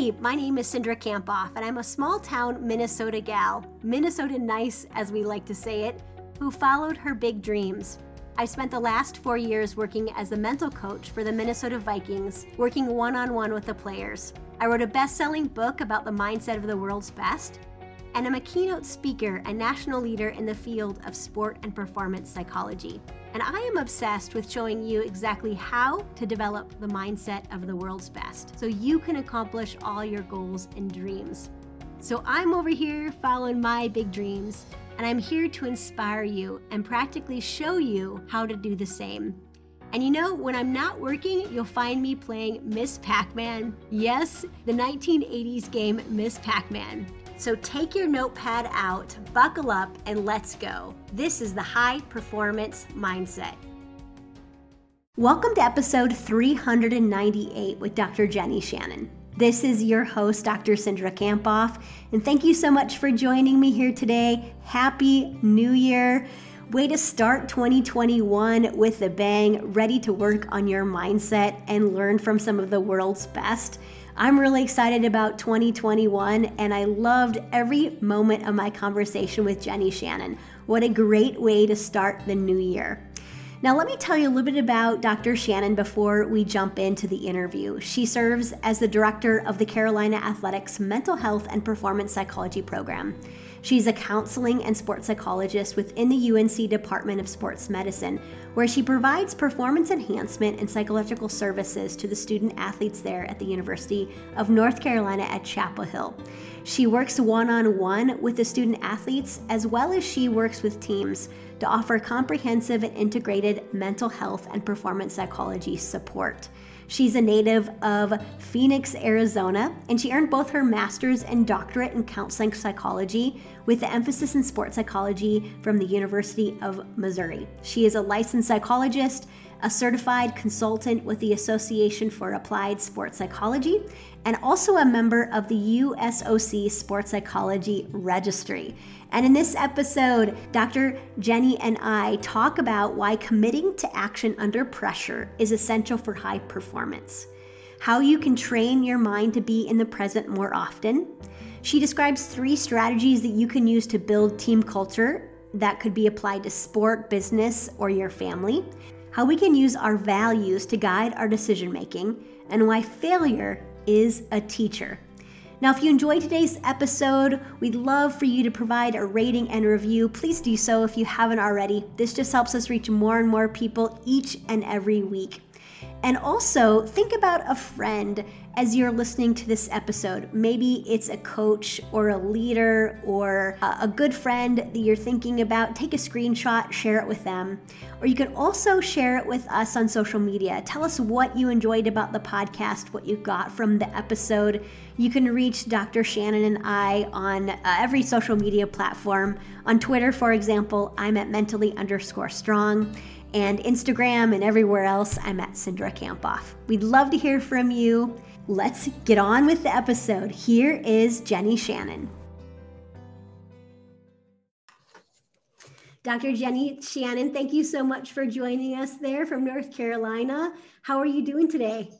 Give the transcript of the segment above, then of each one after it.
Hey, my name is Cindra Kamphoff, and I'm a small town Minnesota gal, Minnesota nice as we like to say it, who followed her big dreams. I spent the last four years working as a mental coach for the Minnesota Vikings, working one on one with the players. I wrote a best selling book about the mindset of the world's best, and I'm a keynote speaker and national leader in the field of sport and performance psychology. And I am obsessed with showing you exactly how to develop the mindset of the world's best so you can accomplish all your goals and dreams. So I'm over here following my big dreams, and I'm here to inspire you and practically show you how to do the same. And you know, when I'm not working, you'll find me playing Miss Pac Man. Yes, the 1980s game Miss Pac Man. So take your notepad out, buckle up, and let's go. This is the high performance mindset. Welcome to episode 398 with Dr. Jenny Shannon. This is your host, Dr. Cindra Kamphoff, and thank you so much for joining me here today. Happy New Year! Way to start 2021 with a bang, ready to work on your mindset and learn from some of the world's best. I'm really excited about 2021 and I loved every moment of my conversation with Jenny Shannon. What a great way to start the new year. Now, let me tell you a little bit about Dr. Shannon before we jump into the interview. She serves as the director of the Carolina Athletics Mental Health and Performance Psychology Program. She's a counseling and sports psychologist within the UNC Department of Sports Medicine, where she provides performance enhancement and psychological services to the student athletes there at the University of North Carolina at Chapel Hill. She works one on one with the student athletes as well as she works with teams to offer comprehensive and integrated mental health and performance psychology support. She's a native of Phoenix, Arizona, and she earned both her master's and doctorate in counseling psychology with the emphasis in sports psychology from the University of Missouri. She is a licensed psychologist, a certified consultant with the Association for Applied Sports Psychology, and also a member of the USOC Sports Psychology Registry. And in this episode, Dr. Jenny and I talk about why committing to action under pressure is essential for high performance, how you can train your mind to be in the present more often. She describes three strategies that you can use to build team culture that could be applied to sport, business, or your family, how we can use our values to guide our decision making, and why failure is a teacher. Now, if you enjoyed today's episode, we'd love for you to provide a rating and review. Please do so if you haven't already. This just helps us reach more and more people each and every week. And also, think about a friend as you're listening to this episode. Maybe it's a coach or a leader or a good friend that you're thinking about. Take a screenshot, share it with them. Or you can also share it with us on social media. Tell us what you enjoyed about the podcast, what you got from the episode. You can reach Dr. Shannon and I on uh, every social media platform. On Twitter, for example, I'm at mentally underscore strong and Instagram and everywhere else, I'm at Cindra Kamphoff. We'd love to hear from you. Let's get on with the episode. Here is Jenny Shannon. Dr. Jenny Shannon, thank you so much for joining us there from North Carolina. How are you doing today?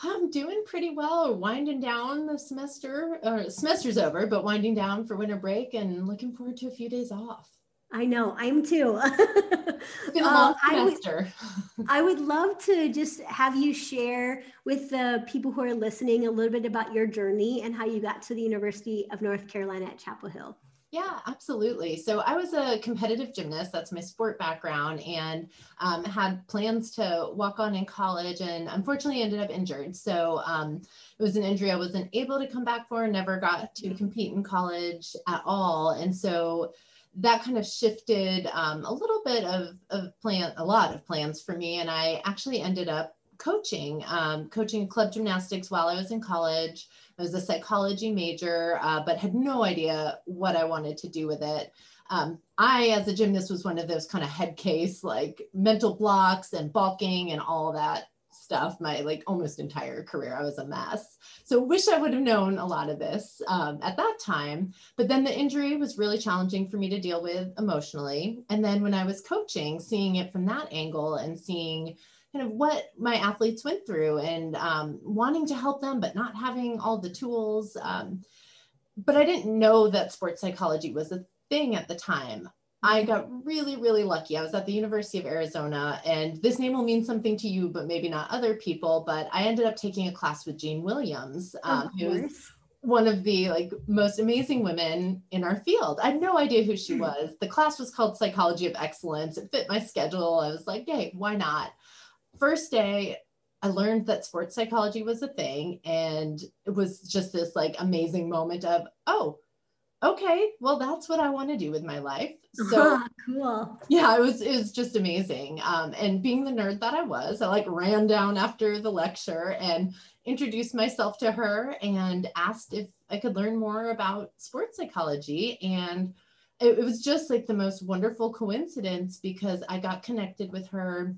I'm doing pretty well. Winding down the semester, or semester's over, but winding down for winter break and looking forward to a few days off. I know, I'm too. it's been a long uh, semester. I would, I would love to just have you share with the people who are listening a little bit about your journey and how you got to the University of North Carolina at Chapel Hill. Yeah, absolutely. So I was a competitive gymnast. That's my sport background, and um, had plans to walk on in college, and unfortunately ended up injured. So um, it was an injury I wasn't able to come back for. Never got to compete in college at all, and so that kind of shifted um, a little bit of, of plan, a lot of plans for me. And I actually ended up coaching, um, coaching club gymnastics while I was in college. I was a psychology major, uh, but had no idea what I wanted to do with it. Um, I, as a gymnast, was one of those kind of head case, like mental blocks and bulking and all that stuff my like almost entire career. I was a mess. So wish I would have known a lot of this um, at that time. But then the injury was really challenging for me to deal with emotionally. And then when I was coaching, seeing it from that angle and seeing kind of what my athletes went through and um, wanting to help them, but not having all the tools. Um, but I didn't know that sports psychology was a thing at the time. I got really, really lucky. I was at the University of Arizona, and this name will mean something to you, but maybe not other people. But I ended up taking a class with Jean Williams, um, who's one of the like most amazing women in our field. I had no idea who she hmm. was. The class was called Psychology of Excellence. It fit my schedule. I was like, "Hey, why not?" First day, I learned that sports psychology was a thing, and it was just this like amazing moment of, "Oh, okay, well, that's what I want to do with my life. So cool. Yeah, it was it was just amazing. Um, and being the nerd that I was, I like ran down after the lecture and introduced myself to her and asked if I could learn more about sports psychology. And it, it was just like the most wonderful coincidence because I got connected with her.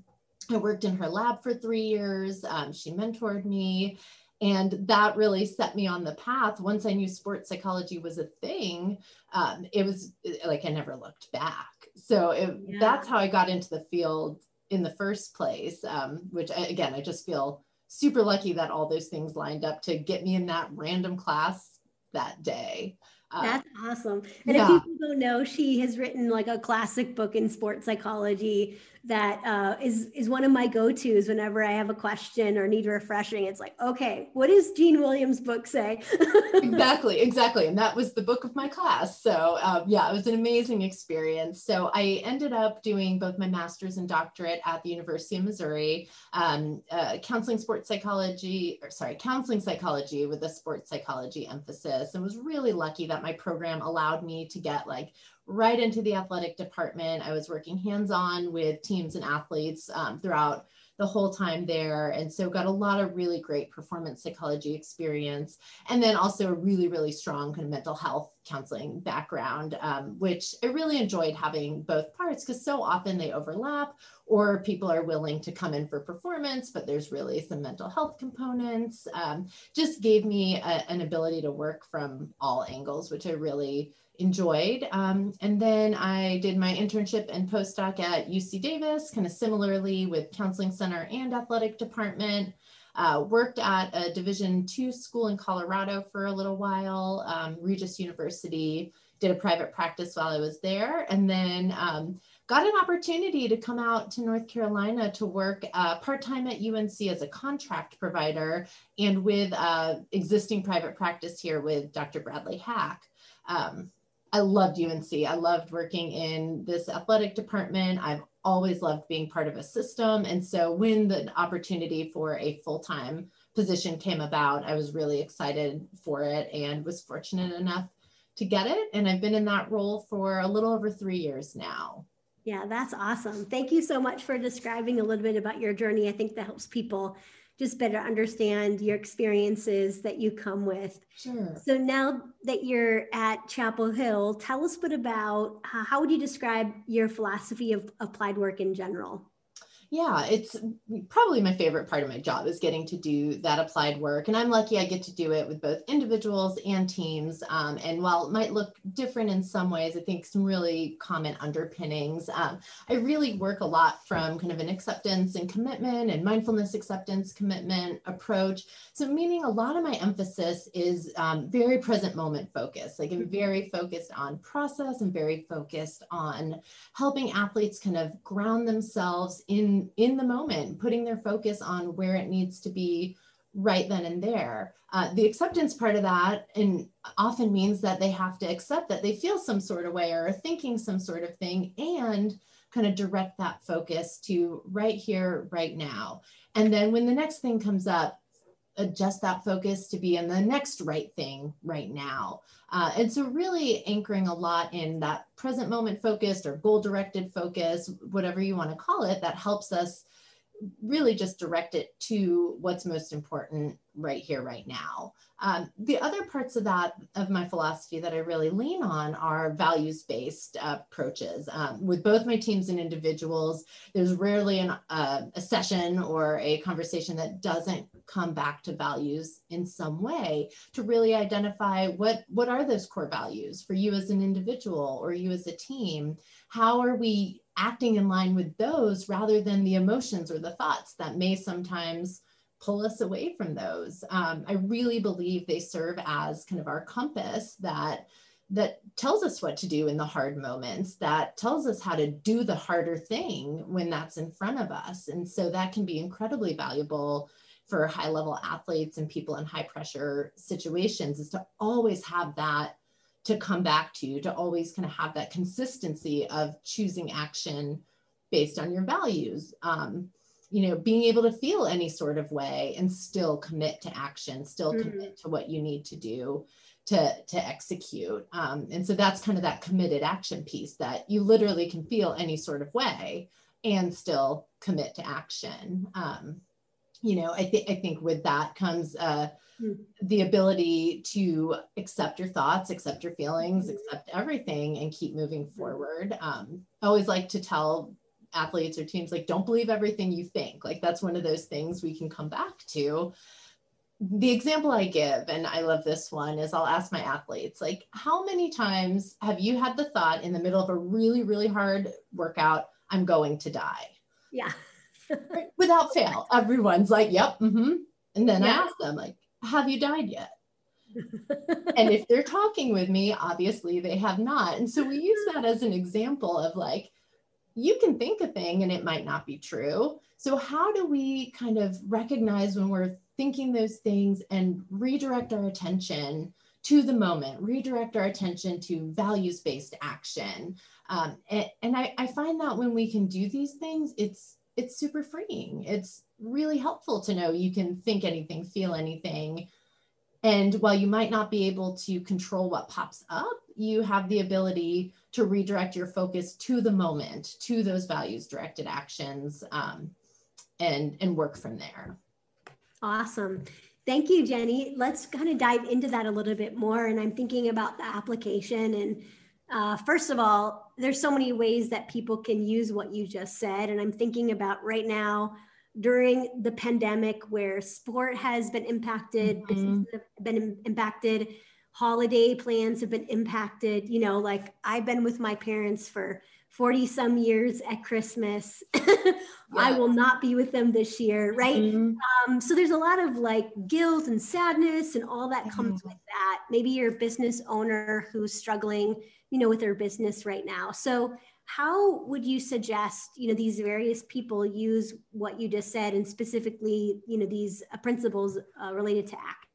I worked in her lab for three years. Um, she mentored me and that really set me on the path once i knew sports psychology was a thing um, it was like i never looked back so it, yeah. that's how i got into the field in the first place um, which I, again i just feel super lucky that all those things lined up to get me in that random class that day uh, That's awesome. And yeah. if people don't know, she has written like a classic book in sports psychology that uh, is is one of my go-tos whenever I have a question or need refreshing. It's like, okay, what does Jean Williams' book say? exactly, exactly, and that was the book of my class. So um, yeah, it was an amazing experience. So I ended up doing both my master's and doctorate at the University of Missouri, um, uh, counseling sports psychology, or sorry, counseling psychology with a sports psychology emphasis, and was really lucky that my program allowed me to get like right into the athletic department. I was working hands on with teams and athletes um, throughout the whole time there. And so got a lot of really great performance psychology experience. And then also a really, really strong kind of mental health counseling background, um, which I really enjoyed having both parts because so often they overlap or people are willing to come in for performance, but there's really some mental health components. Um, just gave me a, an ability to work from all angles, which I really enjoyed. Um, and then I did my internship and postdoc at UC Davis, kind of similarly with counseling center and athletic department. Uh, worked at a Division two school in Colorado for a little while, um, Regis University. Did a private practice while I was there, and then um, got an opportunity to come out to North Carolina to work uh, part time at UNC as a contract provider and with uh, existing private practice here with Dr. Bradley Hack. Um, I loved UNC. I loved working in this athletic department. I've always loved being part of a system. And so when the opportunity for a full time position came about, I was really excited for it and was fortunate enough to get it. And I've been in that role for a little over three years now. Yeah, that's awesome. Thank you so much for describing a little bit about your journey. I think that helps people just better understand your experiences that you come with. Sure. So now that you're at Chapel Hill, tell us a bit about uh, how would you describe your philosophy of applied work in general? Yeah it's probably my favorite part of my job is getting to do that applied work and i'm lucky i get to do it with both individuals and teams um, and while it might look different in some ways i think some really common underpinnings um, i really work a lot from kind of an acceptance and commitment and mindfulness acceptance commitment approach. So meaning a lot of my emphasis is um, very present moment focused like i'm very focused on process and very focused on helping athletes kind of ground themselves in in the moment putting their focus on where it needs to be right then and there. Uh, the acceptance part of that and often means that they have to accept that they feel some sort of way or are thinking some sort of thing and kind of direct that focus to right here right now. And then when the next thing comes up adjust that focus to be in the next right thing right now. Uh, and so, really anchoring a lot in that present moment focused or goal directed focus, whatever you want to call it, that helps us really just direct it to what's most important right here, right now. Um, the other parts of that, of my philosophy that I really lean on are values based uh, approaches. Um, with both my teams and individuals, there's rarely an, uh, a session or a conversation that doesn't come back to values in some way to really identify what, what are those core values for you as an individual or you as a team? How are we acting in line with those rather than the emotions or the thoughts that may sometimes pull us away from those. Um, I really believe they serve as kind of our compass that that tells us what to do in the hard moments, that tells us how to do the harder thing when that's in front of us. And so that can be incredibly valuable for high level athletes and people in high pressure situations is to always have that to come back to, to always kind of have that consistency of choosing action based on your values. Um, you know being able to feel any sort of way and still commit to action still mm-hmm. commit to what you need to do to to execute um, and so that's kind of that committed action piece that you literally can feel any sort of way and still commit to action um, you know i think i think with that comes uh, mm-hmm. the ability to accept your thoughts accept your feelings mm-hmm. accept everything and keep moving mm-hmm. forward um, i always like to tell athletes or teams like don't believe everything you think. Like that's one of those things we can come back to. The example i give and i love this one is i'll ask my athletes like how many times have you had the thought in the middle of a really really hard workout i'm going to die yeah. Without fail. Everyone's like yep mm-hmm. and then yeah. i ask them like have you died yet? And if they're talking with me obviously they have not. And so we use that as an example of like you can think a thing and it might not be true. So, how do we kind of recognize when we're thinking those things and redirect our attention to the moment, redirect our attention to values based action? Um, and, and I, I find that when we can do these things, it's it's super freeing. It's really helpful to know you can think anything, feel anything. And while you might not be able to control what pops up, you have the ability to redirect your focus to the moment, to those values directed actions, um, and, and work from there. Awesome. Thank you, Jenny. Let's kind of dive into that a little bit more. And I'm thinking about the application. And uh, first of all, there's so many ways that people can use what you just said. And I'm thinking about right now during the pandemic where sport has been impacted, mm-hmm. business have been impacted holiday plans have been impacted. You know, like I've been with my parents for 40 some years at Christmas. yeah. I will not be with them this year, right? Mm-hmm. Um, so there's a lot of like guilt and sadness and all that comes mm-hmm. with that. Maybe you're a business owner who's struggling, you know, with their business right now. So how would you suggest, you know, these various people use what you just said and specifically, you know, these uh, principles uh, related to act?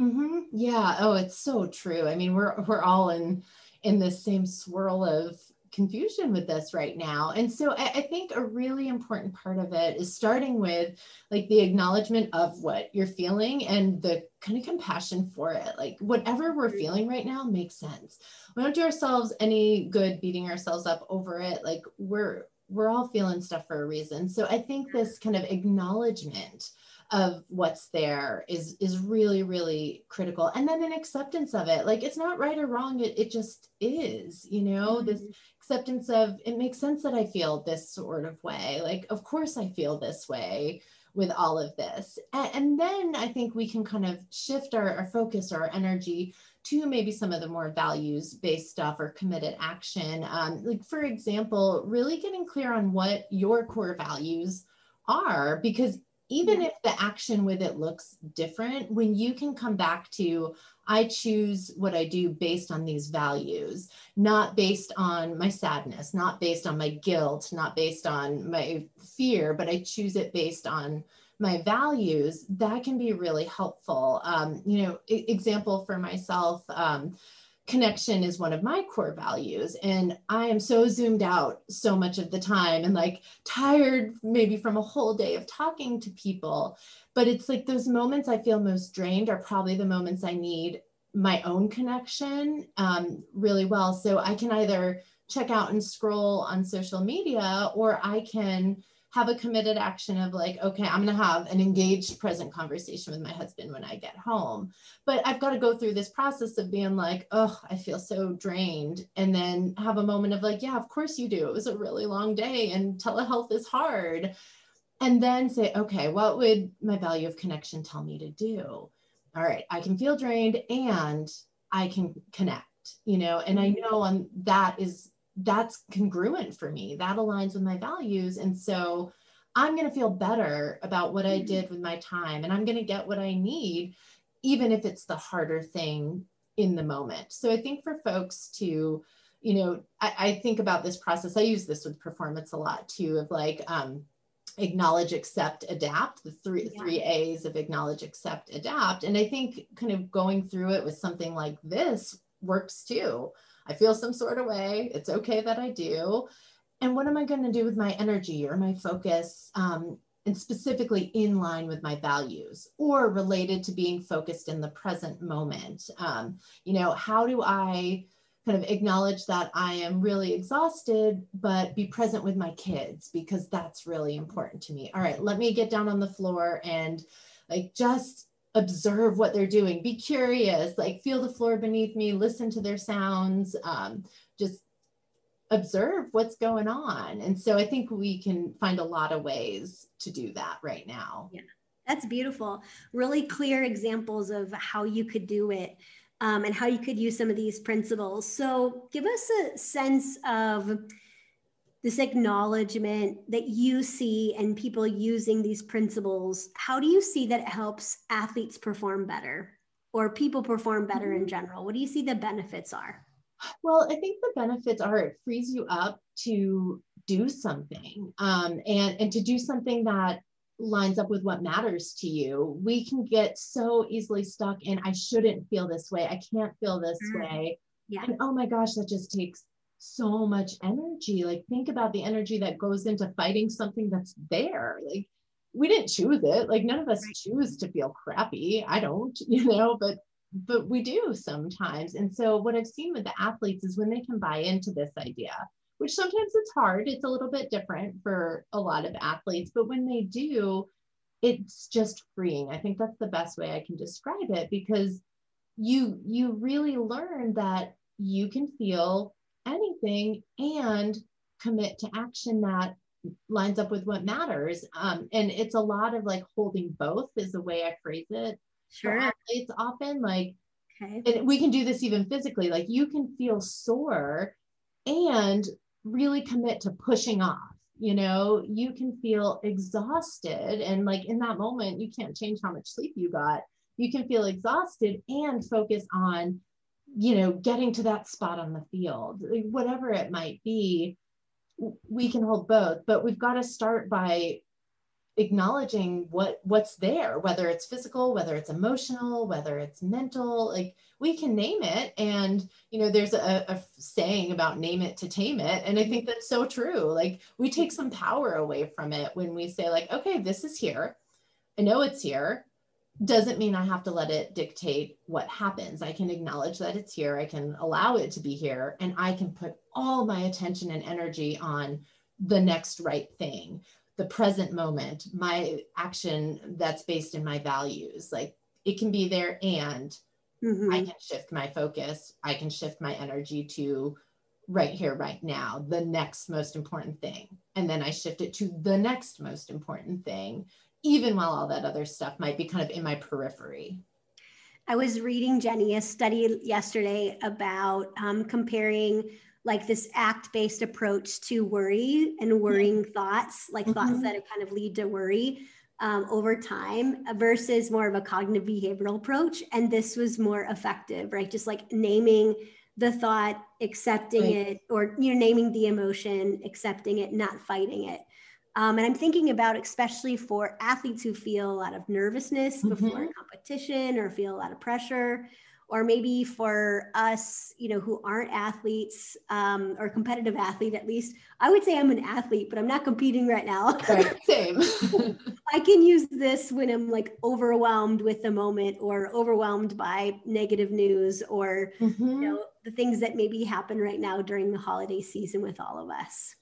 Mm-hmm. Yeah. Oh, it's so true. I mean, we're we're all in in this same swirl of confusion with this right now. And so I, I, think a really important part of it is starting with like the acknowledgement of what you're feeling and the kind of compassion for it. Like whatever we're mm-hmm. feeling right now makes sense. We don't do ourselves any good beating ourselves up over it. Like we're we're all feeling stuff for a reason. So I think mm-hmm. this kind of acknowledgement of what's there is is really really critical. And then an acceptance of it like it's not right or wrong it, it just is you know mm-hmm. this acceptance of it makes sense that i feel this sort of way. Like of course i feel this way with all of this. And, and then i think we can kind of shift our, our focus or our energy to maybe some of the more values based stuff or committed action. Um, like for example really getting clear on what your core values are because even if the action with it looks different, when you can come back to, I choose what I do based on these values, not based on my sadness, not based on my guilt, not based on my fear, but I choose it based on my values, that can be really helpful. Um, you know, example for myself, um, connection is one of my core values and i am so zoomed out so much of the time and like tired maybe from a whole day of talking to people but it's like those moments i feel most drained are probably the moments i need my own connection um, really well. So i can either check out and scroll on social media or i can have a committed action of like, okay, I'm going to have an engaged present conversation with my husband when I get home. But I've got to go through this process of being like, oh, I feel so drained. And then have a moment of like, yeah, of course you do. It was a really long day and telehealth is hard. And then say, okay, what would my value of connection tell me to do? All right, I can feel drained and I can connect, you know, and I mm-hmm. know on that is that's congruent for me. That aligns with my values. And so I'm going to feel better about what I mm-hmm. did with my time and I'm going to get what I need, even if it's the harder thing in the moment. So I think for folks to, you know, I, I think about this process. I use this with performance a lot too, of like, um, acknowledge accept adapt the three yeah. three a's of acknowledge accept adapt and i think kind of going through it with something like this works too I feel some sort of way. It's okay that I do. And what am I going to do with my energy or my focus? Um, and specifically in line with my values or related to being focused in the present moment. Um, you know, how do I kind of acknowledge that I am really exhausted, but be present with my kids because that's really important to me. All right, let me get down on the floor and like just observe what they're doing. Be curious like feel the floor beneath me listen to their sounds um, just observe what's going on. And so i think we can find a lot of ways to do that right now. Yeah that's beautiful. Really clear examples of how you could do it um, and how you could use some of these principles. So give us a sense of this acknowledgement that you see and people using these principles, how do you see that it helps athletes perform better or people perform better in mm-hmm. general? What do you see the benefits are? Well, I think the benefits are it frees you up to do something um, and, and to do something that lines up with what matters to you. We can get so easily stuck in, I shouldn't feel this way. I can't feel this mm. way. Yeah. And oh my gosh, that just takes so much energy. Like think about the energy that goes into fighting something that's there. Like we didn't choose it. Like none of us choose to feel crappy. I don't, you know, but but we do sometimes. And so what I've seen with the athletes is when they can buy into this idea, which sometimes it's hard, it's a little bit different for a lot of athletes, but when they do, it's just freeing. I think that's the best way I can describe it because you you really learn that you can feel anything and commit to action that lines up with what matters. Um, and it's a lot of like holding both is the way I phrase it. Sure. It's often like, okay. and we can do this even physically, like you can feel sore and really commit to pushing off. You know, you can feel exhausted. And like in that moment, you can't change how much sleep you got. You can feel exhausted and focus on you know, getting to that spot on the field, whatever it might be, we can hold both, but we've got to start by acknowledging what what's there whether it's physical whether it's emotional whether it's mental like we can name it and you know there's a, a, saying about name it to tame it and i think that's so true like we take some power away from it when we say like okay this is here. I know it's here doesn't mean I have to let it dictate what happens. I can acknowledge that it's here, I can allow it to be here, and I can put all my attention and energy on the next right thing, the present moment, my action that's based in my values. Like it can be there, and mm-hmm. I can shift my focus, I can shift my energy to right here, right now, the next most important thing. And then I shift it to the next most important thing even while all that other stuff might be kind of in my periphery. I was reading Jenny a study yesterday about um, comparing like this act based approach to worry and worrying mm-hmm. thoughts, like mm-hmm. thoughts that kind of lead to worry um, over time versus more of a cognitive behavioral approach. And this was more effective, right? Just like naming the thought, accepting right. it, or you know, naming the emotion, accepting it, not fighting it. Um, and I'm thinking about, especially for athletes who feel a lot of nervousness mm-hmm. before a competition or feel a lot of pressure, or maybe for us, you know, who aren't athletes um, or competitive athlete at least. I would say I'm an athlete, but I'm not competing right now. Right, same. I can use this when I'm like overwhelmed with the moment or overwhelmed by negative news or, mm-hmm. you know, the things that maybe happen right now during the holiday season with all of us.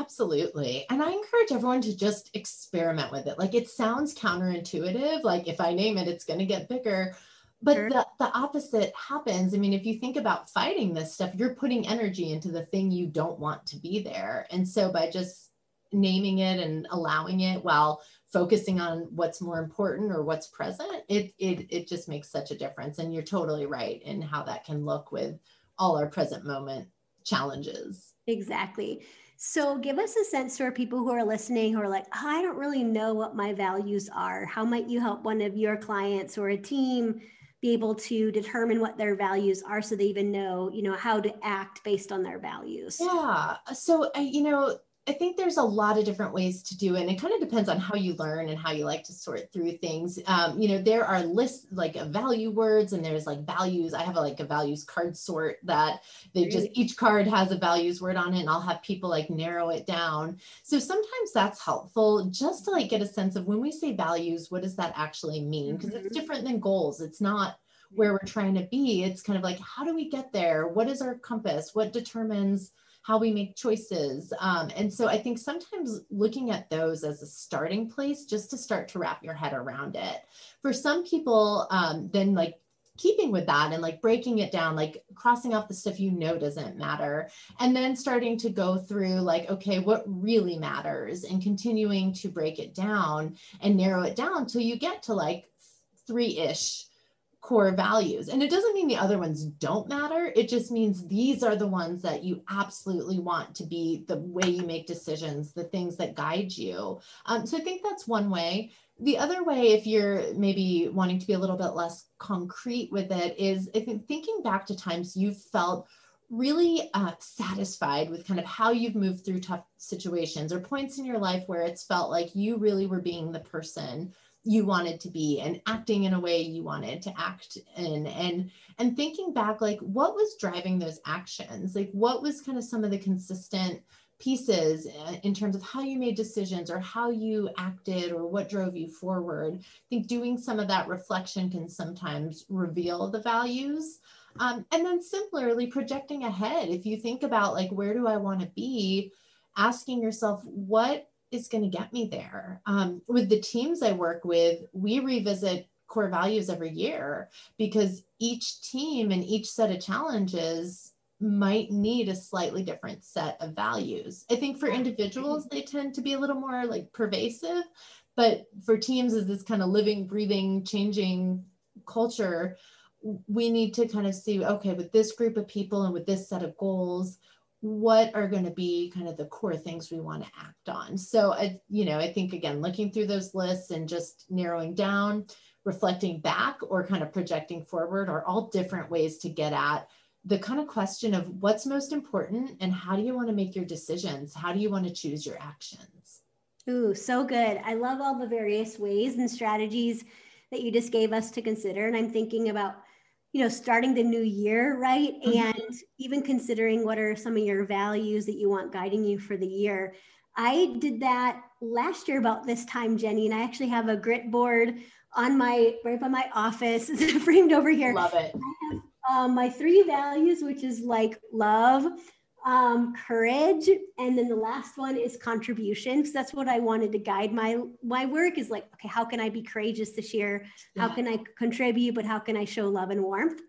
Absolutely. And I encourage everyone to just experiment with it. Like it sounds counterintuitive. Like if I name it, it's going to get bigger. But sure. the, the opposite happens. I mean, if you think about fighting this stuff, you're putting energy into the thing you don't want to be there. And so by just naming it and allowing it while focusing on what's more important or what's present, it, it, it just makes such a difference. And you're totally right in how that can look with all our present moment challenges. Exactly. So, give us a sense for people who are listening who are like, oh, I don't really know what my values are. How might you help one of your clients or a team be able to determine what their values are so they even know, you know, how to act based on their values? Yeah. So, uh, you know, I think there's a lot of different ways to do it. And it kind of depends on how you learn and how you like to sort through things. Um, you know, there are lists like value words and there's like values. I have a, like a values card sort that they just, each card has a values word on it and I'll have people like narrow it down. So sometimes that's helpful just to like get a sense of when we say values, what does that actually mean? Because mm-hmm. it's different than goals. It's not where we're trying to be. It's kind of like, how do we get there? What is our compass? What determines how we make choices. Um, and so I think sometimes looking at those as a starting place just to start to wrap your head around it. For some people, um, then like keeping with that and like breaking it down, like crossing off the stuff you know doesn't matter, and then starting to go through like, okay, what really matters, and continuing to break it down and narrow it down till you get to like three ish core values. And it doesn't mean the other ones don't matter. It just means these are the ones that you absolutely want to be the way you make decisions, the things that guide you. Um, so I think that's one way. The other way, if you're maybe wanting to be a little bit less concrete with it, is if thinking back to times you've felt really uh, satisfied with kind of how you've moved through tough situations or points in your life where it's felt like you really were being the person you wanted to be and acting in a way you wanted to act in. And and thinking back like what was driving those actions? Like what was kind of some of the consistent pieces uh, in terms of how you made decisions or how you acted or what drove you forward? I think doing some of that reflection can sometimes reveal the values. Um, and then similarly projecting ahead. If you think about like where do i want to be? Asking yourself what is going to get me there. Um, with the teams I work with, we revisit core values every year because each team and each set of challenges might need a slightly different set of values. I think for individuals, they tend to be a little more like pervasive, but for teams, as this kind of living, breathing, changing culture, we need to kind of see okay, with this group of people and with this set of goals, what are going to be kind of the core things we want to act on. So i you know i think again looking through those lists and just narrowing down reflecting back or kind of projecting forward are all different ways to get at the kind of question of what's most important and how do you want to make your decisions? How do you want to choose your actions? Ooh so good. I love all the various ways and strategies that you just gave us to consider and i'm thinking about you know starting the new year right? Mm-hmm. and even considering what are some of your values that you want guiding you for the year i did that last year about this time jenny and i actually have a grit board on my right by my office. Framed over here. Love it. I have um, my three values which is like love um, courage, and then the last one is contribution. Because that's what I wanted to guide my my work is like, okay, how can I be courageous this year? How can I contribute, but how can I show love and warmth?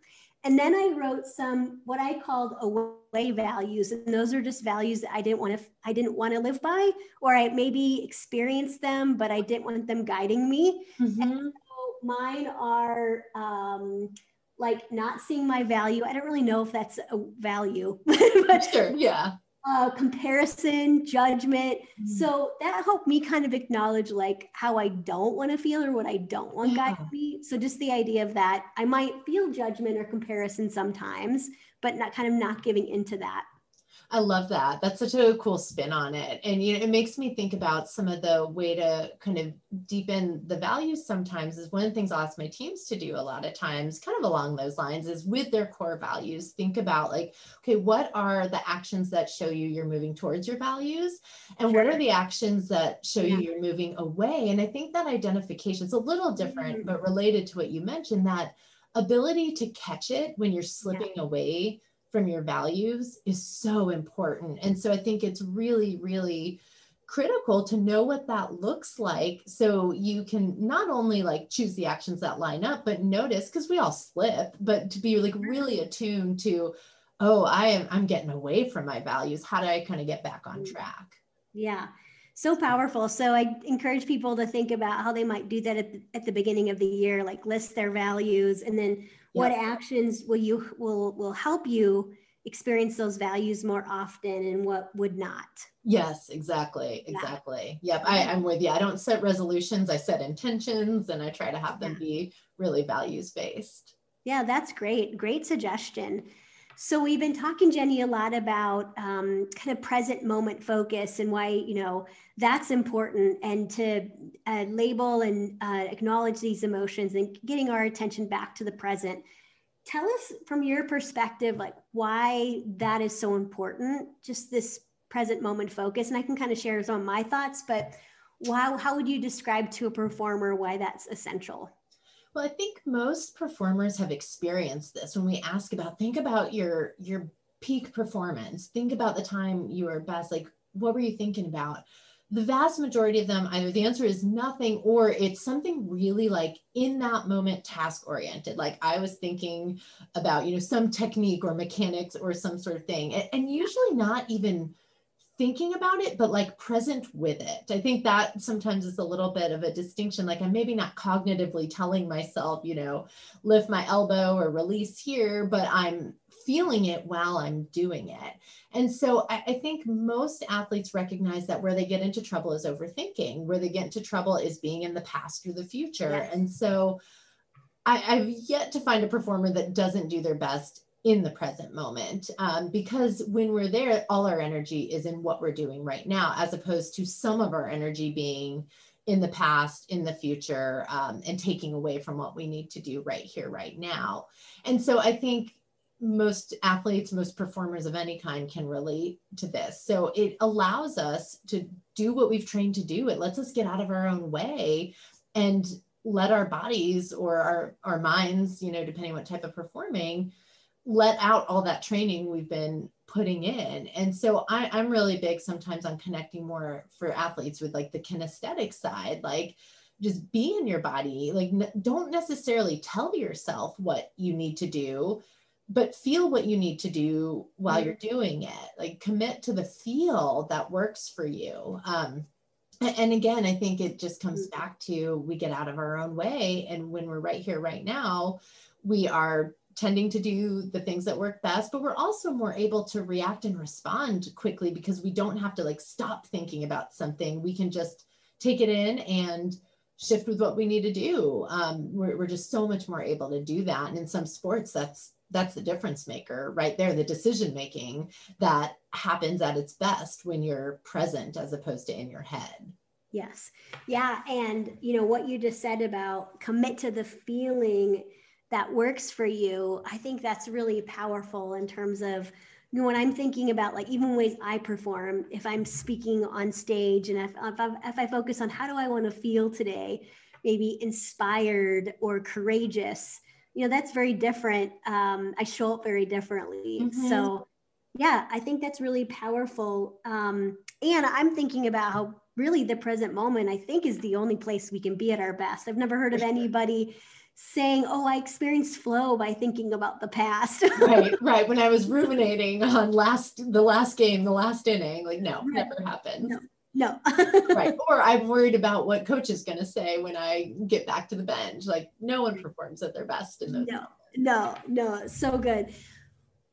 And then I wrote some what I called away values, and those are just values that I didn't want to I didn't want to live by, or I maybe experienced them, but I didn't want them guiding me. Mm-hmm. And so mine are. Um, like not seeing my value. I don't really know if that's a value, but sure, yeah. Uh, comparison, judgment. Mm. So that helped me kind of acknowledge like how I don't want to feel or what I don't want yeah. God to be. So just the idea of that, I might feel judgment or comparison sometimes, but not kind of not giving into that. I love that. That's such a cool spin on it. And you know, it makes me think about some of the way to kind of deepen the values sometimes is one of the things I'll ask my teams to do a lot of times, kind of along those lines, is with their core values, think about like, okay, what are the actions that show you you're moving towards your values? And sure. what are the actions that show yeah. you you're moving away? And I think that identification is a little different, mm-hmm. but related to what you mentioned, that ability to catch it when you're slipping yeah. away from your values is so important. And so I think it's really, really critical to know what that looks like so you can not only like choose the actions that line up but notice because we all slip but to be like really attuned to oh i am i'm getting away from my values. How do i kind of get back on mm. track? Yeah. So powerful. So i encourage people to think about how they might do that at the, at the beginning of the year like list their values and then what actions will you will will help you experience those values more often and what would not. Yes, exactly. Exactly. Yeah. Yep. I, I'm with you. I don't set resolutions, I set intentions and I try to have them yeah. be really values based. Yeah, that's great. Great suggestion. So we've been talking, Jenny, a lot about um, kind of present moment focus and why you know that's important, and to uh, label and uh, acknowledge these emotions and getting our attention back to the present. Tell us from your perspective like why that is so important just this present moment focus and i can kind of share some of my thoughts but wow how would you describe to a performer why that's essential well i think most performers have experienced this. When we ask about think about your your peak performance. Think about the time you were best. Like what were you thinking about? The vast majority of them either the answer is nothing or it's something really like in that moment task oriented. Like i was thinking about you know some technique or mechanics or some sort of thing. And, and usually not even thinking about it but like present with it i think that sometimes is a little bit of a distinction like i'm maybe not cognitively telling myself you know lift my elbow or release here but i'm feeling it while I'm doing it. And so I, I, think most athletes recognize that where they get into trouble is overthinking, where they get into trouble is being in the past or the future. Yes. And so I, have yet to find a performer that doesn't do their best in the present moment um, because when we're there, all our energy is in what we're doing right now, as opposed to some of our energy being in the past, in the future, um, and taking away from what we need to do right here, right now. And so I think most athletes, most performers of any kind can relate to this. So it allows us to do what we've trained to do. It lets us get out of our own way and let our bodies or our, our minds, you know, depending what type of performing, let out all that training we've been putting in. And so I, I'm really big sometimes on connecting more for athletes with like the kinesthetic side, like just be in your body. Like, n- don't necessarily tell yourself what you need to do but feel what you need to do while mm-hmm. you're doing it like commit to the feel that works for you um, and again i think it just comes mm-hmm. back to we get out of our own way and when we're right here right now we are tending to do the things that work best but we're also more able to react and respond quickly because we don't have to like stop thinking about something. We can just take it in and shift with what we need to do. Um, we're, we're just so much more able to do that. And in some sports that's that's the difference maker right there the decision making that happens at its best when you're present as opposed to in your head. Yes. Yeah. And you know what you just said about commit to the feeling that works for you i think that's really powerful in terms of you know, when i'm thinking about like even ways i perform if i'm speaking on stage and if, if, I, if I focus on how do i want to feel today maybe inspired or courageous you know that's very different um, i show up very differently. Mm-hmm. so yeah i think that's really powerful um, and i'm thinking about how really the present moment i think is the only place we can be at our best. I've never heard of anybody saying oh i experienced flow by thinking about the past right right when i was ruminating on last the last game the last inning like no right. never happened no. No. right. Or I'm worried about what coach is going to say when I get back to the bench. Like no one performs at their best in those. No, no, no. So good.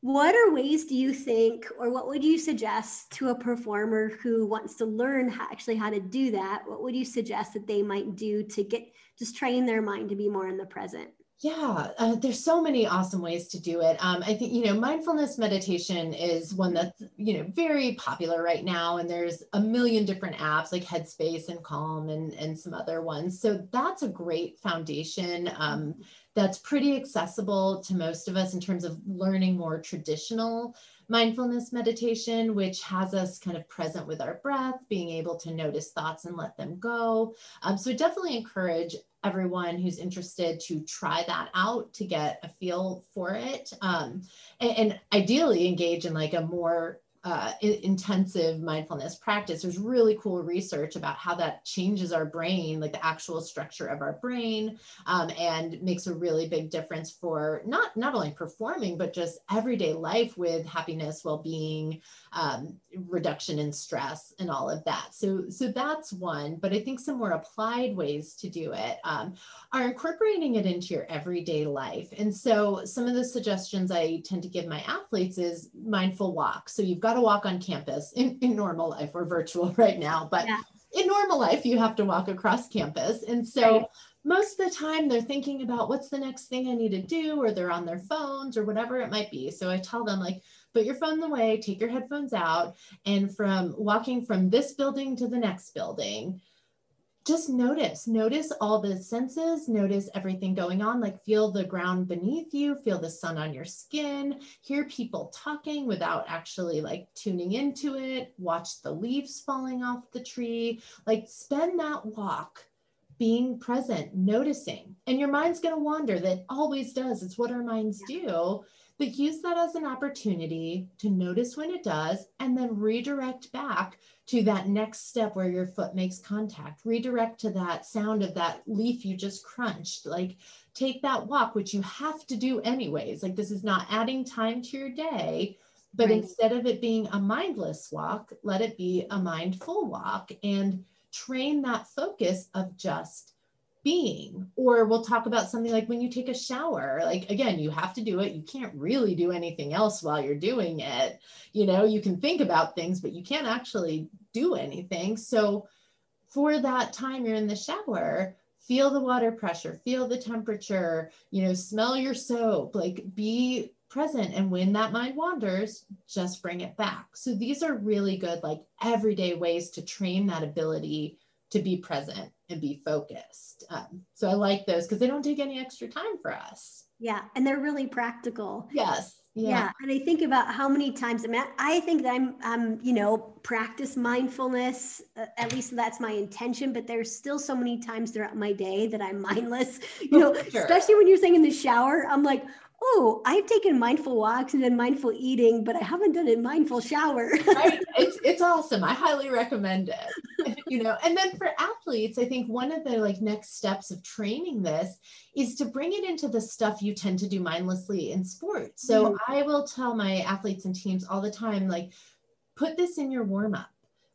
What are ways do you think, or what would you suggest to a performer who wants to learn how, actually how to do that? What would you suggest that they might do to get just train their mind to be more in the present? Yeah, uh, there's so many awesome ways to do it. Um, I think, you know, mindfulness meditation is one that's, you know, very popular right now. And there's a million different apps like Headspace and Calm and, and some other ones. So that's a great foundation um, that's pretty accessible to most of us in terms of learning more traditional mindfulness meditation, which has us kind of present with our breath, being able to notice thoughts and let them go. Um, so definitely encourage everyone who's interested to try that out to get a feel for it um, and, and, ideally engage in like a more uh, intensive mindfulness practice, there's really cool research about how that changes our brain, like the actual structure of our brain, um, and makes a really big difference for not not only performing but just everyday life with happiness, well-being, um, reduction in stress, and all of that. So so that's one. But I think some more applied ways to do it um, are incorporating it into your everyday life. And so some of the suggestions I tend to give my athletes is mindful walk. So you've got to walk on campus in, in normal life. We're virtual right now, but yeah. in normal life, you have to walk across campus. And so right. most of the time they're thinking about what's the next thing I need to do, or they're on their phones or whatever it might be. So I tell them like, put your phone away, take your headphones out, and from walking from this building to the next building, just notice notice all the senses notice everything going on like feel the ground beneath you feel the sun on your skin hear people talking without actually like tuning into it watch the leaves falling off the tree like spend that walk being present noticing and your mind's going to wander that always does it's what our minds do but use that as an opportunity to notice when it does and then redirect back to that next step where your foot makes contact. Redirect to that sound of that leaf you just crunched. Like take that walk, which you have to do anyways. Like this is not adding time to your day, but right. instead of it being a mindless walk, let it be a mindful walk and train that focus of just being or we'll talk about something like when you take a shower like again you have to do it. You can't really do anything else while you're doing it. You know you can think about things but you can't actually do anything. So for that time you're in the shower feel the water pressure feel the temperature you know smell your soap like be present. And when that mind wanders just bring it back. So these are really good like everyday ways to train that ability to be present and be focused. Um, so I like those because they don't take any extra time for us. Yeah, and they're really practical. Yes. Yeah. yeah. and I think about how many times I mean, I think that I'm, um, you know, practice mindfulness. Uh, at least that's my intention. But there's still so many times throughout my day that I'm mindless. You know, sure. especially when you're saying in the shower, I'm like, oh, I've taken mindful walks and then mindful eating, but I haven't done a mindful shower. right. It's, it's awesome. I highly recommend it. you know, and then for athletes, I think one of the like next steps of training this is to bring it into the stuff you tend to do mindlessly in sports. So mm-hmm. I will tell my athletes and teams all the time, like, put this in your warm up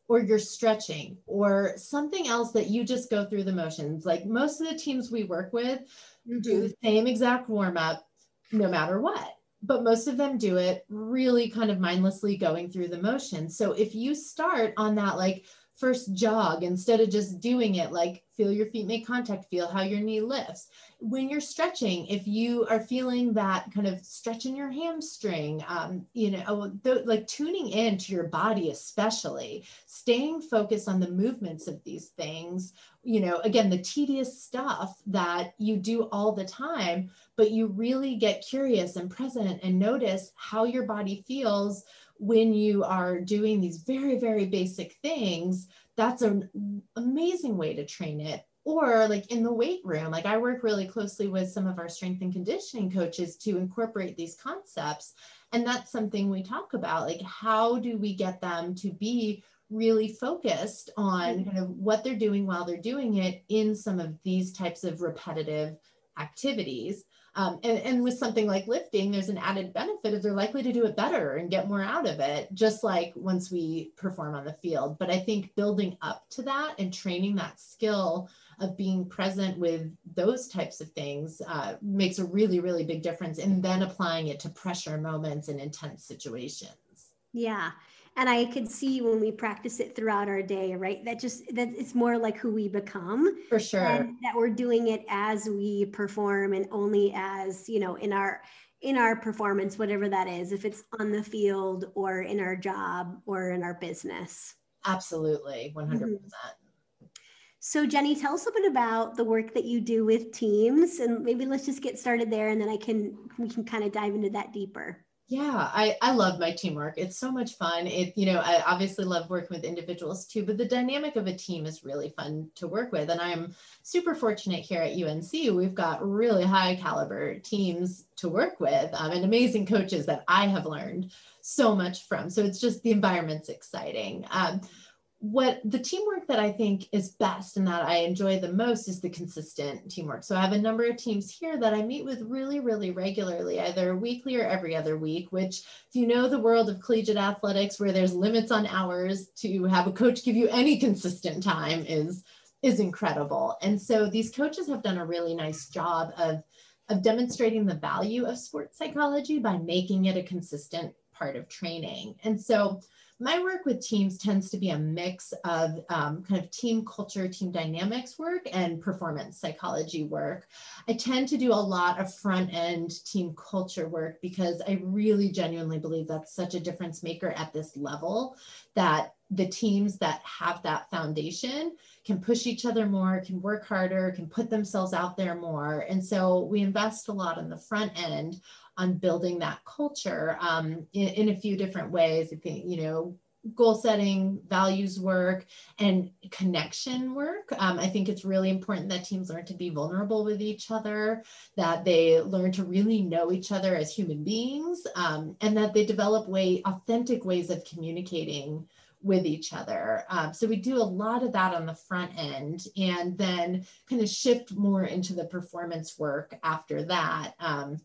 or you're stretching or something else that you just go through the motions. Like most of the teams we work with mm-hmm. do the same exact warm up no matter what. But most of them do it really kind of mindlessly going through the motions. So if you start on that like first jog instead of just doing it like feel your feet make contact feel how your knee lifts. When you're stretching if you are feeling that kind of stretching your hamstring um, you know th- like tuning in to your body especially staying focused on the movements of these things you know again the tedious stuff that you do all the time but you really get curious and present and notice how your body feels when you are doing these very, very basic things, that's an amazing way to train it. Or like in the weight room, like I work really closely with some of our strength and conditioning coaches to incorporate these concepts. And that's something we talk about. Like, how do we get them to be really focused on mm-hmm. kind of what they're doing while they're doing it in some of these types of repetitive activities? Um, and, and with something like lifting, there's an added benefit of they're likely to do it better and get more out of it, just like once we perform on the field. But I think building up to that and training that skill of being present with those types of things uh, makes a really, really big difference. And then applying it to pressure moments and intense situations. Yeah and i could see when we practice it throughout our day right? That just that it's more like who we become. For sure. That we're doing it as we perform and only as you know in our in our performance whatever that is if it's on the field or in our job or in our business. Absolutely. 100% mm-hmm. So, Jenny, tell us a bit about the work that you do with teams, and maybe let's just get started there, and then I can we can kind of dive into that deeper. Yeah, I, I love my teamwork. It's so much fun. It, you know, I obviously love working with individuals too, but the dynamic of a team is really fun to work with. And I'm super fortunate here at UNC. We've got really high caliber teams to work with um, and amazing coaches that I have learned so much from. So it's just the environment's exciting. Um, what the teamwork that I think is best and that I enjoy the most is the consistent teamwork. So I have a number of teams here that I meet with really, really regularly, either weekly or every other week, which if you know the world of collegiate athletics where there's limits on hours to have a coach give you any consistent time is is incredible. And so these coaches have done a really nice job of of demonstrating the value of sports psychology by making it a consistent part of training. And so my work with teams tends to be a mix of um, kind of team culture, team dynamics work, and performance psychology work. I tend to do a lot of front end team culture work because I really genuinely believe that's such a difference maker at this level that the teams that have that foundation can push each other more, can work harder, can put themselves out there more. And so we invest a lot on the front end on building that culture um, in, in, a few different ways. I think, you know, goal setting, values work, and connection work. Um, I think it's really important that teams learn to be vulnerable with each other, that they learn to really know each other as human beings, um, and that they develop way authentic ways of communicating with each other. Um, so we do a lot of that on the front end and then kind of shift more into the performance work after that. Um,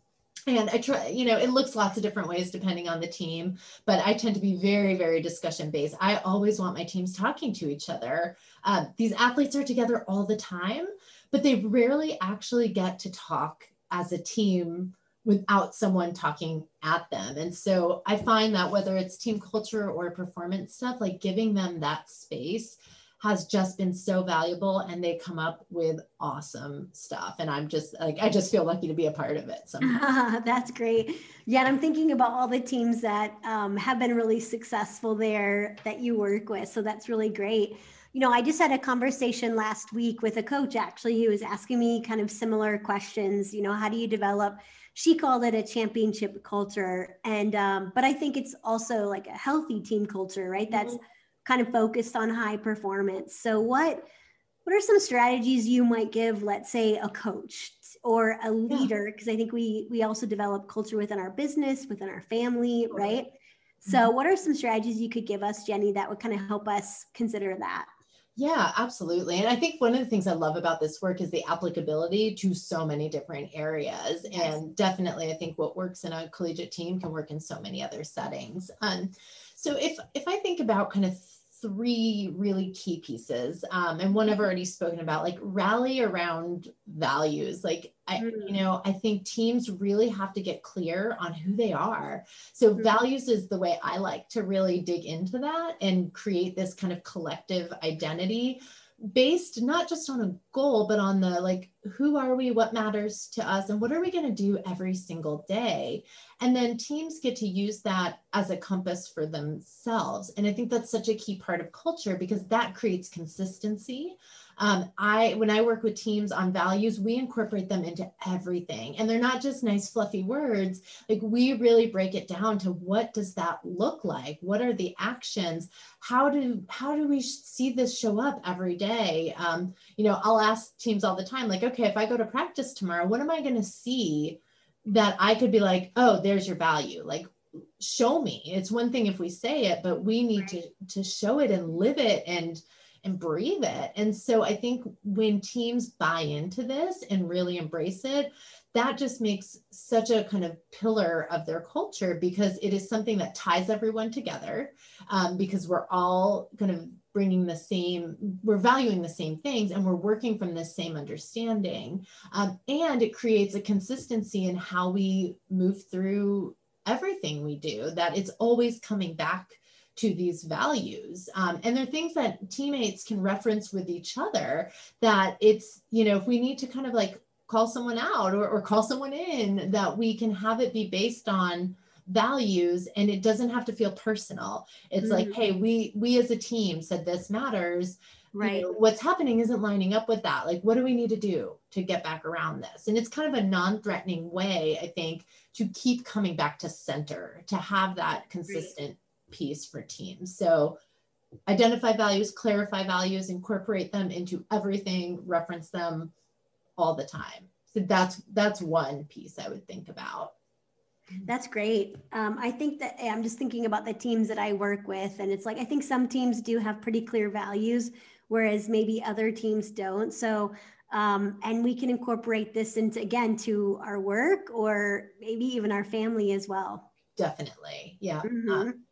and I try, you know, it looks lots of different ways depending on the team, but I tend to be very, very discussion based. I always want my teams talking to each other. Uh, these athletes are together all the time, but they rarely actually get to talk as a team without someone talking at them. And so I find that whether it's team culture or performance stuff, like giving them that space has just been so valuable and they come up with awesome stuff. And i'm just like i just feel lucky to be a part of it so that's great. Yeah i'm thinking about all the teams that um, have been really successful there that you work with so that's really great. You know i just had a conversation last week with a coach actually who was asking me kind of similar questions you know how do you develop she called it a championship culture and um, but i think it's also like a healthy team culture right that's mm-hmm kind of focused on high performance. So what what are some strategies you might give, let's say, a coach or a leader? Because. I think we we also develop culture within our business, within our family, right? Mm-hmm. So what are some strategies you could give us, Jenny, that would kind of help us consider that? Yeah, absolutely. And I think one of the things I love about this work is the applicability to so many different areas. Yes. And definitely, I think what works in a collegiate team can work in so many other settings. Um, so if if I think about kind of three really key pieces um, and one i've already spoken about like rally around values like i you mm. know i think teams really have to get clear on who they are so mm-hmm. values is the way i like to really dig into that and create this kind of collective identity based not just on a goal but on the like who are we what matters to us and what are we going to do every single day? And then teams get to use that as a compass for themselves. And i think that's such a key part of culture because that creates consistency um, I when I work with teams on values, we incorporate them into everything, and they're not just nice fluffy words. Like we really break it down to what does that look like? What are the actions? How do how do we see this show up every day? Um, you know, I'll ask teams all the time, like, okay, if I go to practice tomorrow, what am I going to see that I could be like, oh, there's your value, like show me it's one thing if we say it but we need right. to to show it and live it and and breathe it. And so I think when teams buy into this and really embrace it, that just makes such a kind of pillar of their culture because it is something that ties everyone together um, because we're all kind of bringing the same we're valuing the same things and we're working from the same understanding um, and it creates a consistency in how we move through everything we do that it's always coming back to these values. Um, and they're things that teammates can reference with each other that it's, you know, if we need to kind of like call someone out or, or call someone in, that we can have it be based on values and it doesn't have to feel personal. It's mm-hmm. like, hey, we we as a team said this matters. Right. You know, what's happening isn't lining up with that. Like, what do we need to do to get back around this and it's kind of a non-threatening way i think to keep coming back to center to have that consistent. Piece for teams so identify values clarify values incorporate them into everything reference them all the time so that's that's one piece i would think about that's great. Um, I think that I'm just thinking about the teams that I work with, and it's like I think some teams do have pretty clear values, whereas maybe other teams don't. So, um, and we can incorporate this into again to our work or maybe even our family as well. Definitely, yeah. Mm-hmm. Um,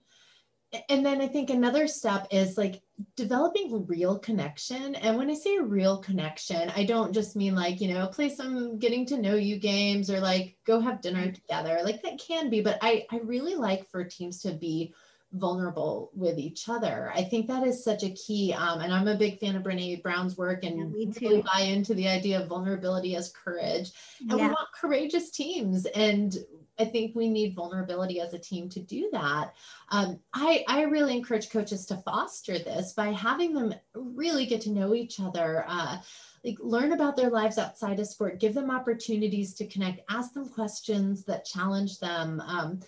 and then I think another step is like developing real connection. And when I say real connection, I don't just mean like, you know, play some getting to know you games or like go have dinner mm-hmm. together. Like that can be, but I, I really like for teams to be vulnerable with each other. I think that is such a key. Um, and I'm a big fan of Brene Brown's work and yeah, really buy into the idea of vulnerability as courage. And yeah. we want courageous teams. And I think we need vulnerability as a team to do that. Um, I, I really encourage coaches to foster this by having them really get to know each other. Uh, like learn about their lives outside of sport, give them opportunities to connect, ask them questions that challenge them. Um,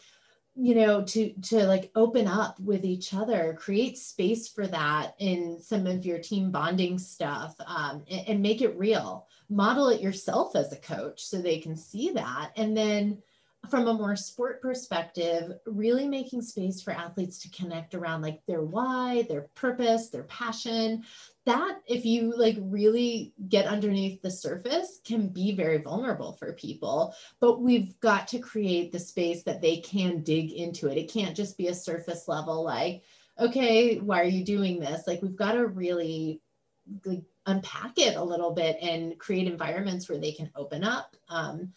you know to to like open up with each other create space for that in some of your team bonding stuff um, and, and, make it real model it yourself as a coach so they can see that and then from a more sport perspective, really making space for athletes to connect around like their why, their purpose, their passion. That, if you like really get underneath the surface, can be very vulnerable for people. But we've got to create the space that they can dig into it. It can't just be a surface level, like, okay, why are you doing this? Like, we've got to really like, unpack it a little bit and create environments where they can open up. Um,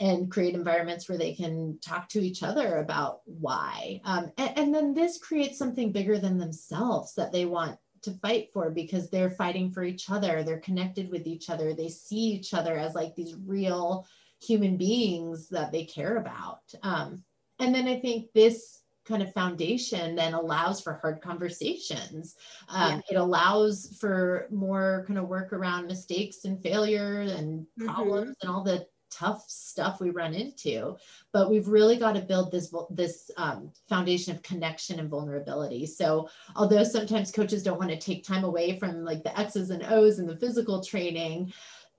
and create environments where they can talk to each other about why. Um, and, and then this creates something bigger than themselves that they want to fight for because they're fighting for each other. They're connected with each other. They see each other as like these real human beings that they care about. Um, and then I think this kind of foundation then allows for hard conversations. Um, yeah. It allows for more kind of work around mistakes and failure and mm-hmm. problems and all the tough stuff we run into but we've really got to build this this um, foundation of connection and vulnerability. So although sometimes coaches don't want to take time away from like the x's and o's and the physical training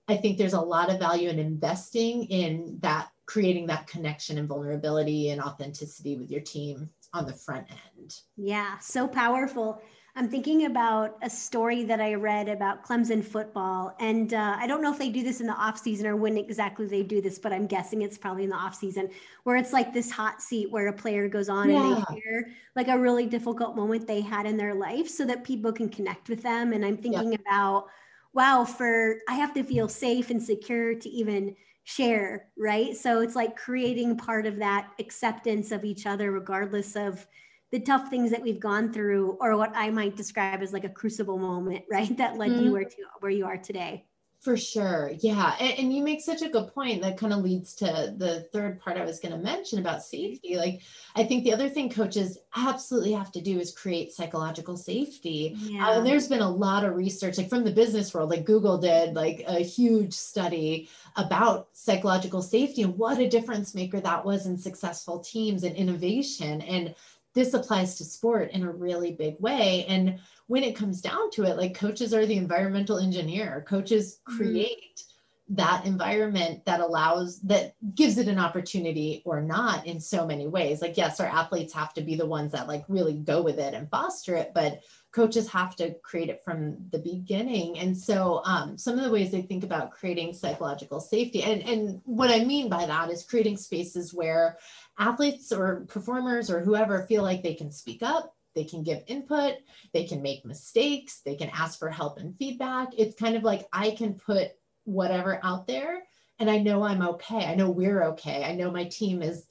i think there's a lot of value in investing in that creating that connection and vulnerability and authenticity with your team on the front end. Yeah so powerful I'm thinking about a story that I read about Clemson football, and uh, I don't know if they do this in the off season or when exactly they do this, but I'm guessing it's probably in the off season, where it's like this hot seat where a player goes on yeah. and they share like a really difficult moment they had in their life, so that people can connect with them. And I'm thinking yep. about, wow, for I have to feel safe and secure to even share, right? So it's like creating part of that acceptance of each other, regardless of the tough things that we've gone through or what i might describe as like a crucible moment right that led mm-hmm. you where to where you are today. For sure. Yeah. And, and, you make such a good point that kind of leads to the third part i was going to mention about safety. Like i think the other thing coaches absolutely have to do is create psychological safety. Yeah. uh, and there's been a lot of research like from the business world like google did like a huge study about psychological safety and what a difference maker that was in successful teams and innovation. And this applies to sport in a really big way. And when it comes down to it, like coaches are the environmental engineer, coaches mm-hmm. create mm-hmm. that environment that allows, that gives it an opportunity or not in so many ways. Like, yes, our athletes have to be the ones that like really go with it and foster it, but coaches have to create it from the beginning. And so um, some of the ways they think about creating psychological safety, and, and what I mean by that is creating spaces where athletes or performers or whoever feel like they can speak up they can give input they can make mistakes they can ask for help and feedback. It's kind of like i can put whatever out there and i know i'm okay. I know we're okay. I know my team is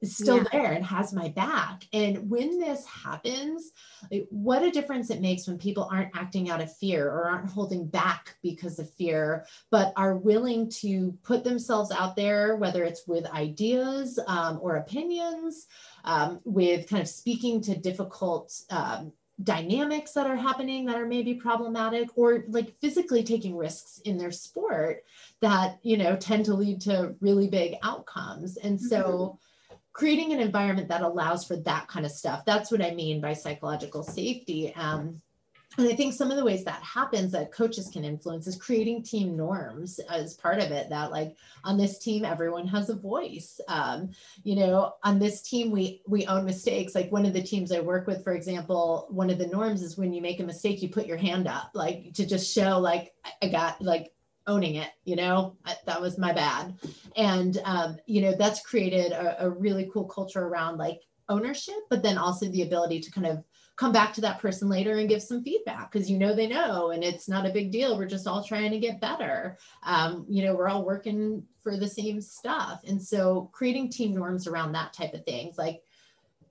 is still yeah. there and has my back. And when this happens, like, what a difference it makes when people aren't acting out of fear or aren't holding back because of fear, but are willing to put themselves out there, whether it's with ideas um, or opinions, um, with kind of speaking to difficult um, dynamics that are happening that are maybe problematic or like physically taking risks in their sport that you know tend to lead to really big outcomes and so mm-hmm. Creating an environment that allows for that kind of stuff that's what i mean by psychological safety um, and I think some of the ways that happens that coaches can influence is creating team norms as part of it. That like on this team, everyone has a voice. Um, you know, on this team, we we own mistakes. Like one of the teams I work with, for example, one of the norms is when you make a mistake, you put your hand up, like to just show like I got like owning it. You know, I, that was my bad, and um, you know that's created a, a really cool culture around like ownership, but then also the ability to kind of come back to that person later and give some feedback because you know they know and it's not a big deal. We're just all trying to get better. Um, you know we're all working for the same stuff. And so creating team norms around that type of things like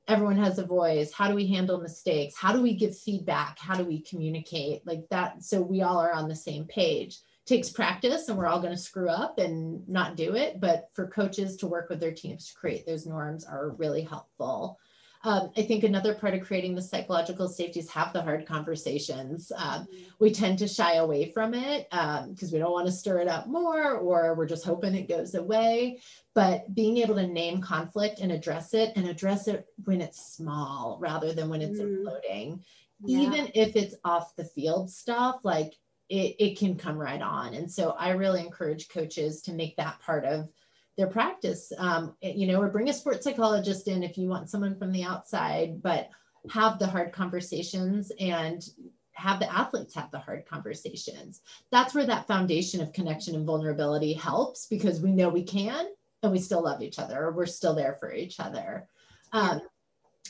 everyone has a voice. How do we handle mistakes? How do we give feedback? How do we communicate? Like that so we all are on the same page takes practice and we're all going to screw up and not do it but for coaches to work with their teams to create those norms are really helpful um, I think another part of creating the psychological safety is have the hard conversations. Um, we tend to shy away from it because um, we don't want to stir it up more or we're just hoping it goes away. But being able to name conflict and address it and address it when it's small rather than when it's mm. imploding, yeah. even if it's off the field stuff, like it, it can come right on. And so I really encourage coaches to make that part of their practice. Um, you know or bring a sports psychologist in if you want someone from the outside but have the hard conversations and have the athletes have the hard conversations. That's where that foundation of connection and vulnerability helps because we know we can and we still love each other or we're still there for each other. Um,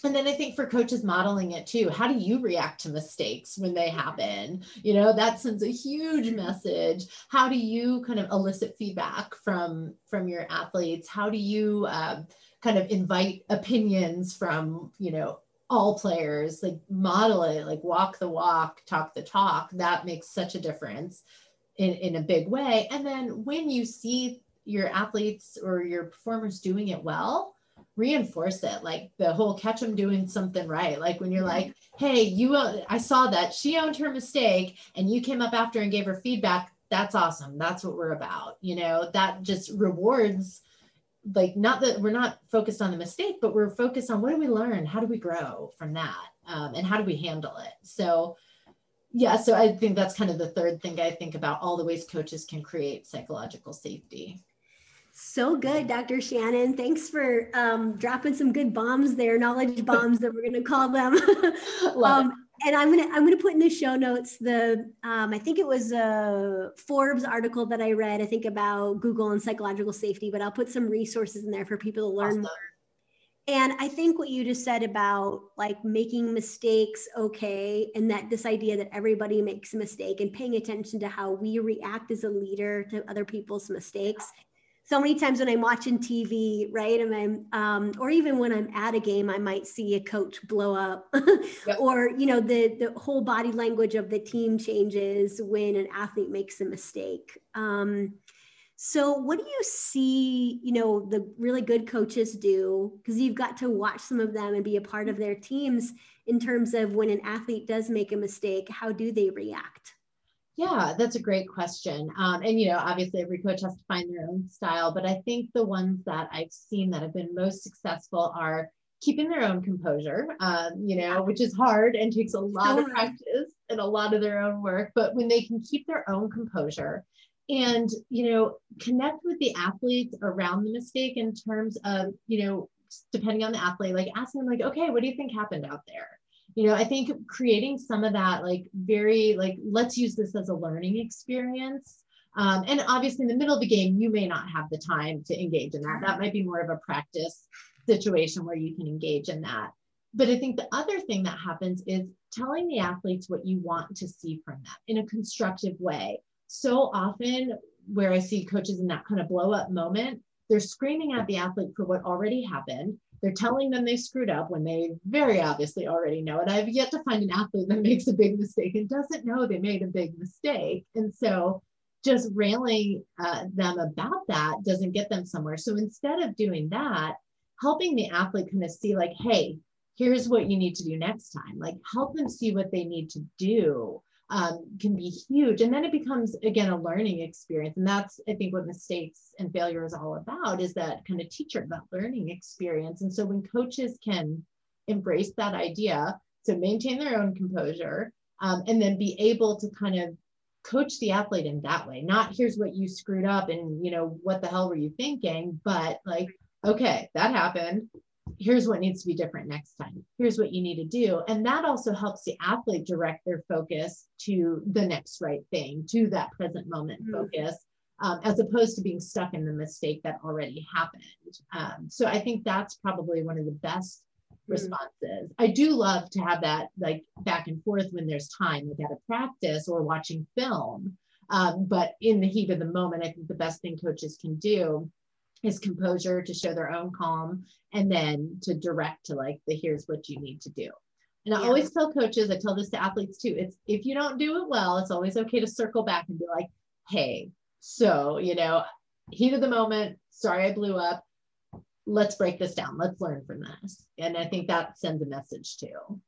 and then I think for coaches modeling it too, how do you react to mistakes when they happen? You know, that sends a huge message. How do you kind of elicit feedback from from your athletes? How do you um, kind of invite opinions from you know all players? Like model it, like walk the walk, talk the talk. That makes such a difference in in a big way. And then when you see your athletes or your performers doing it well reinforce it like the whole catch them doing something right. Like when you're like hey you i saw that she owned her mistake and you came up after and gave her feedback that's awesome. That's what we're about. You know that just rewards like not that we're not focused on the mistake but we're focused on what do we learn? How do we grow from that um, and how do we handle it? So yeah so i think that's kind of the third thing i think about all the ways coaches can create psychological safety so good, Dr. Shannon. Thanks for um, dropping some good bombs there, knowledge bombs that we're going to call them. um, and I'm gonna I'm gonna put in the show notes the um, I think it was a Forbes article that I read I think about Google and psychological safety, but I'll put some resources in there for people to learn awesome. more. And I think what you just said about like making mistakes okay, and that this idea that everybody makes a mistake and paying attention to how we react as a leader to other people's mistakes so many times when I'm watching TV, right, and I'm, um, or even when I'm at a game, I might see a coach blow up, yep. or you know, the the whole body language of the team changes when an athlete makes a mistake. Um, so, what do you see, you know, the really good coaches do? Because you've got to watch some of them and be a part of their teams in terms of when an athlete does make a mistake, how do they react? Yeah, that's a great question. Um, and, you know, obviously every coach has to find their own style, but I think the ones that I've seen that have been most successful are keeping their own composure, um, you know, which is hard and takes a lot of practice and a lot of their own work. But when they can keep their own composure and, you know, connect with the athletes around the mistake in terms of, you know, depending on the athlete, like asking them, like, okay, what do you think happened out there? You know i think creating some of that like very like let's use this as a learning experience. Um, and obviously in the middle of the game you may not have the time to engage in that. That might be more of a practice situation where you can engage in that. But i think the other thing that happens is telling the athletes what you want to see from them in a constructive way. So often where i see coaches in that kind of blow up moment they're screaming at the athlete for what already happened they're telling them they screwed up when they very obviously already know it. I've yet to find an athlete that makes a big mistake and doesn't know they made a big mistake. And so just railing uh, them about that doesn't get them somewhere. So instead of doing that, helping the athlete kind of see, like, hey, here's what you need to do next time. Like help them see what they need to do um, can be huge. And then it becomes, again, a learning experience. And that's, I think, what mistakes and failure is all about is that kind of teacher, that learning experience. And so when coaches can embrace that idea, to maintain their own composure, um, and then be able to kind of coach the athlete in that way, not here's what you screwed up and, you know, what the hell were you thinking, but like, okay, that happened here's what needs to be different next time. Here's what you need to do. And that also helps the athlete direct their focus to the next right thing, to that present moment mm-hmm. focus, um, as opposed to being stuck in the mistake that already happened. Um, so I think that's probably one of the best mm-hmm. responses. I do love to have that like back and forth when there's time, like at a practice or watching film. Um, but in the heat of the moment, I think the best thing coaches can do is composure to show their own calm and then to direct to like the here's what you need to do. And i always tell coaches i tell this to athletes too it's if you don't do it well it's always okay to circle back and be like hey so you know heat of the moment sorry i blew up let's break this down let's learn from this. And i think that sends a message too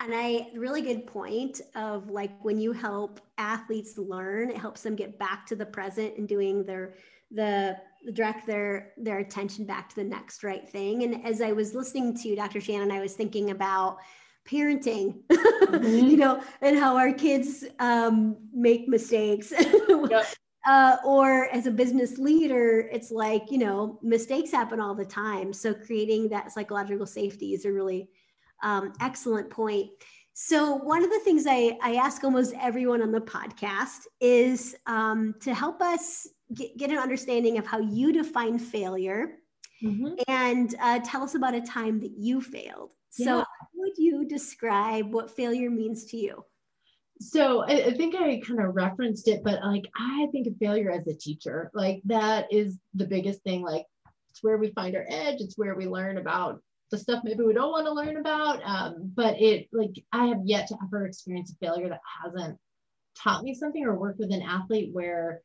and I really good point of like when you help athletes learn, it helps them get back to the present and doing their the direct their their attention back to the next right thing and as i was listening to dr shannon i was thinking about parenting mm-hmm. you know and how our kids um, make mistakes yep. uh, or as a business leader it's like you know mistakes happen all the time so creating that psychological safety is a really um, excellent point so one of the things I, I ask almost everyone on the podcast is um, to help us get, get an understanding of how you define failure mm-hmm. and uh, tell us about a time that you failed. Yeah. So, would you describe what failure means to you? So I, I, think I kind of referenced it, but like I think of failure as a teacher. Like that is the biggest thing. Like it's where we find our edge. It's where we learn about the stuff maybe we don't want to learn about. Um, but it like I have yet to ever experience a failure that hasn't taught me something or worked with an athlete where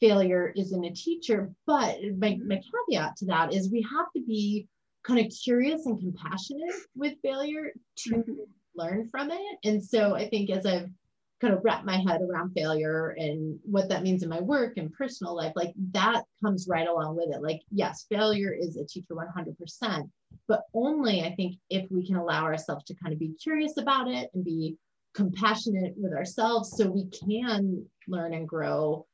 failure isn't a teacher. But my, my caveat to that is we have to be kind of curious and compassionate with failure to mm-hmm. learn from it. And so I think as I've kind of wrap my head around failure and what that means in my work and personal life, like that comes right along with it. Like, yes, failure is a teacher 100%, but only I think if we can allow ourselves to kind of be curious about it and be compassionate with ourselves so we can learn and grow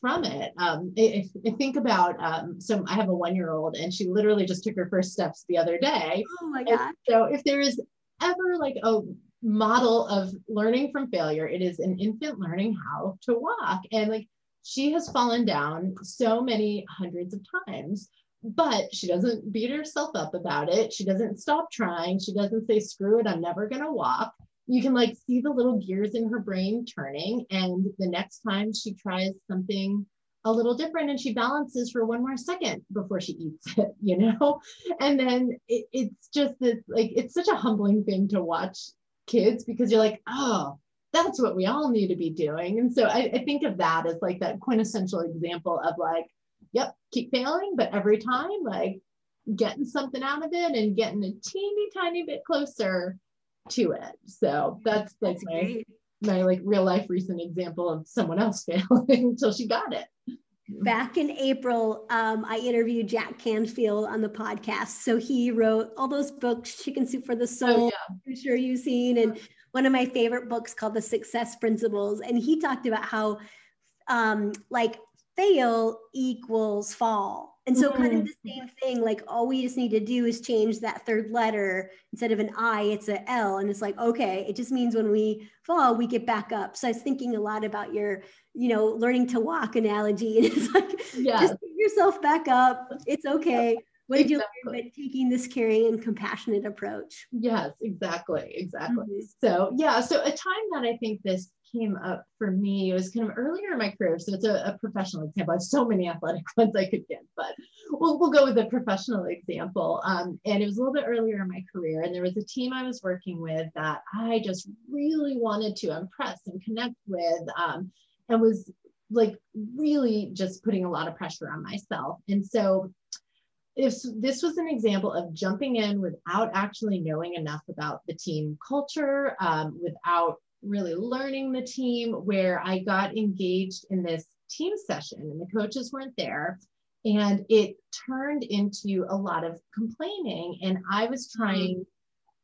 from it. Um, if, if think about, um, so I have a one year old and she literally just took her first steps the other day. Oh my God. so if there is ever like a model of learning from failure, it is an infant learning how to walk. And like she has fallen down so many hundreds of times, but she doesn't beat herself up about it. She doesn't stop trying. She doesn't say, screw it, I'm never going to walk you can like see the little gears in her brain turning and the next time she tries something a little different and she balances for one more second before she eats it you know and then it, it's just this like it's such a humbling thing to watch kids because you're like oh that's what we all need to be doing and so I, I think of that as like that quintessential example of like yep keep failing but every time like getting something out of it and getting a teeny tiny bit closer to it. So that's like that's my great. my like real life recent example of someone else failing until she got it. Back in April, um, I interviewed Jack Canfield on the podcast. So he wrote all those books, Chicken Soup for the oh, Soul. Oh, yeah. I'm sure you've seen, and one of my favorite books called The Success Principles. And he talked about how, um, like, fail equals fall and so, kind of mm-hmm. the same thing, like all we just need to do is change that third letter instead of an I, it's a L. And it's like, okay, it just means when we fall, we get back up. So, I was thinking a lot about your, you know, learning to walk analogy. And it's like, yes. just pick yourself back up. It's okay. What did exactly. you learn by taking this caring and compassionate approach? Yes, exactly. Exactly. Mm-hmm. So, yeah. So, a time that I think this came up for me it was kind of earlier in my career so it's a, a, professional example. I have so many athletic ones i could give but we'll, we'll go with a professional example. Um, and it was a little bit earlier in my career and there was a team i was working with that i just really wanted to impress and connect with um, and was like really just putting a lot of pressure on myself. And so if this was an example of jumping in without actually knowing enough about the team culture, um, without really learning the team, where I got engaged in this team session and the coaches weren't there. And it turned into a lot of complaining. And I was trying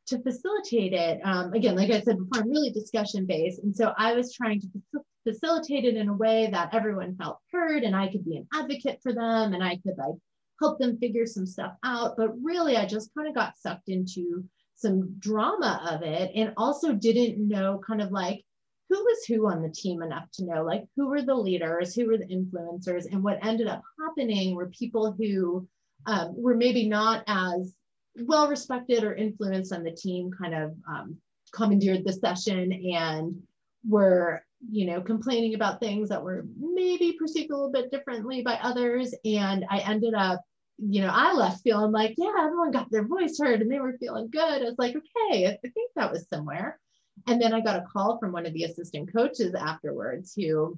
to facilitate it. Um, again, like I said before, I'm really discussion based. And so I was trying to facilitate it in a way that everyone felt heard and I could be an advocate for them and I could like help them figure some stuff out. But really, I just kind of got sucked into some drama of it and also didn't know kind of like who was who on the team enough to know like who were the leaders, who were the influencers. And what ended up happening were people who um, were maybe not as well respected or influenced on the team kind of um, commandeered the session and were you know complaining about things that were maybe perceived a little bit differently by others and i ended up you know i left feeling like yeah everyone got their voice heard and they were feeling good i was like okay i think that was somewhere and then i got a call from one of the assistant coaches afterwards who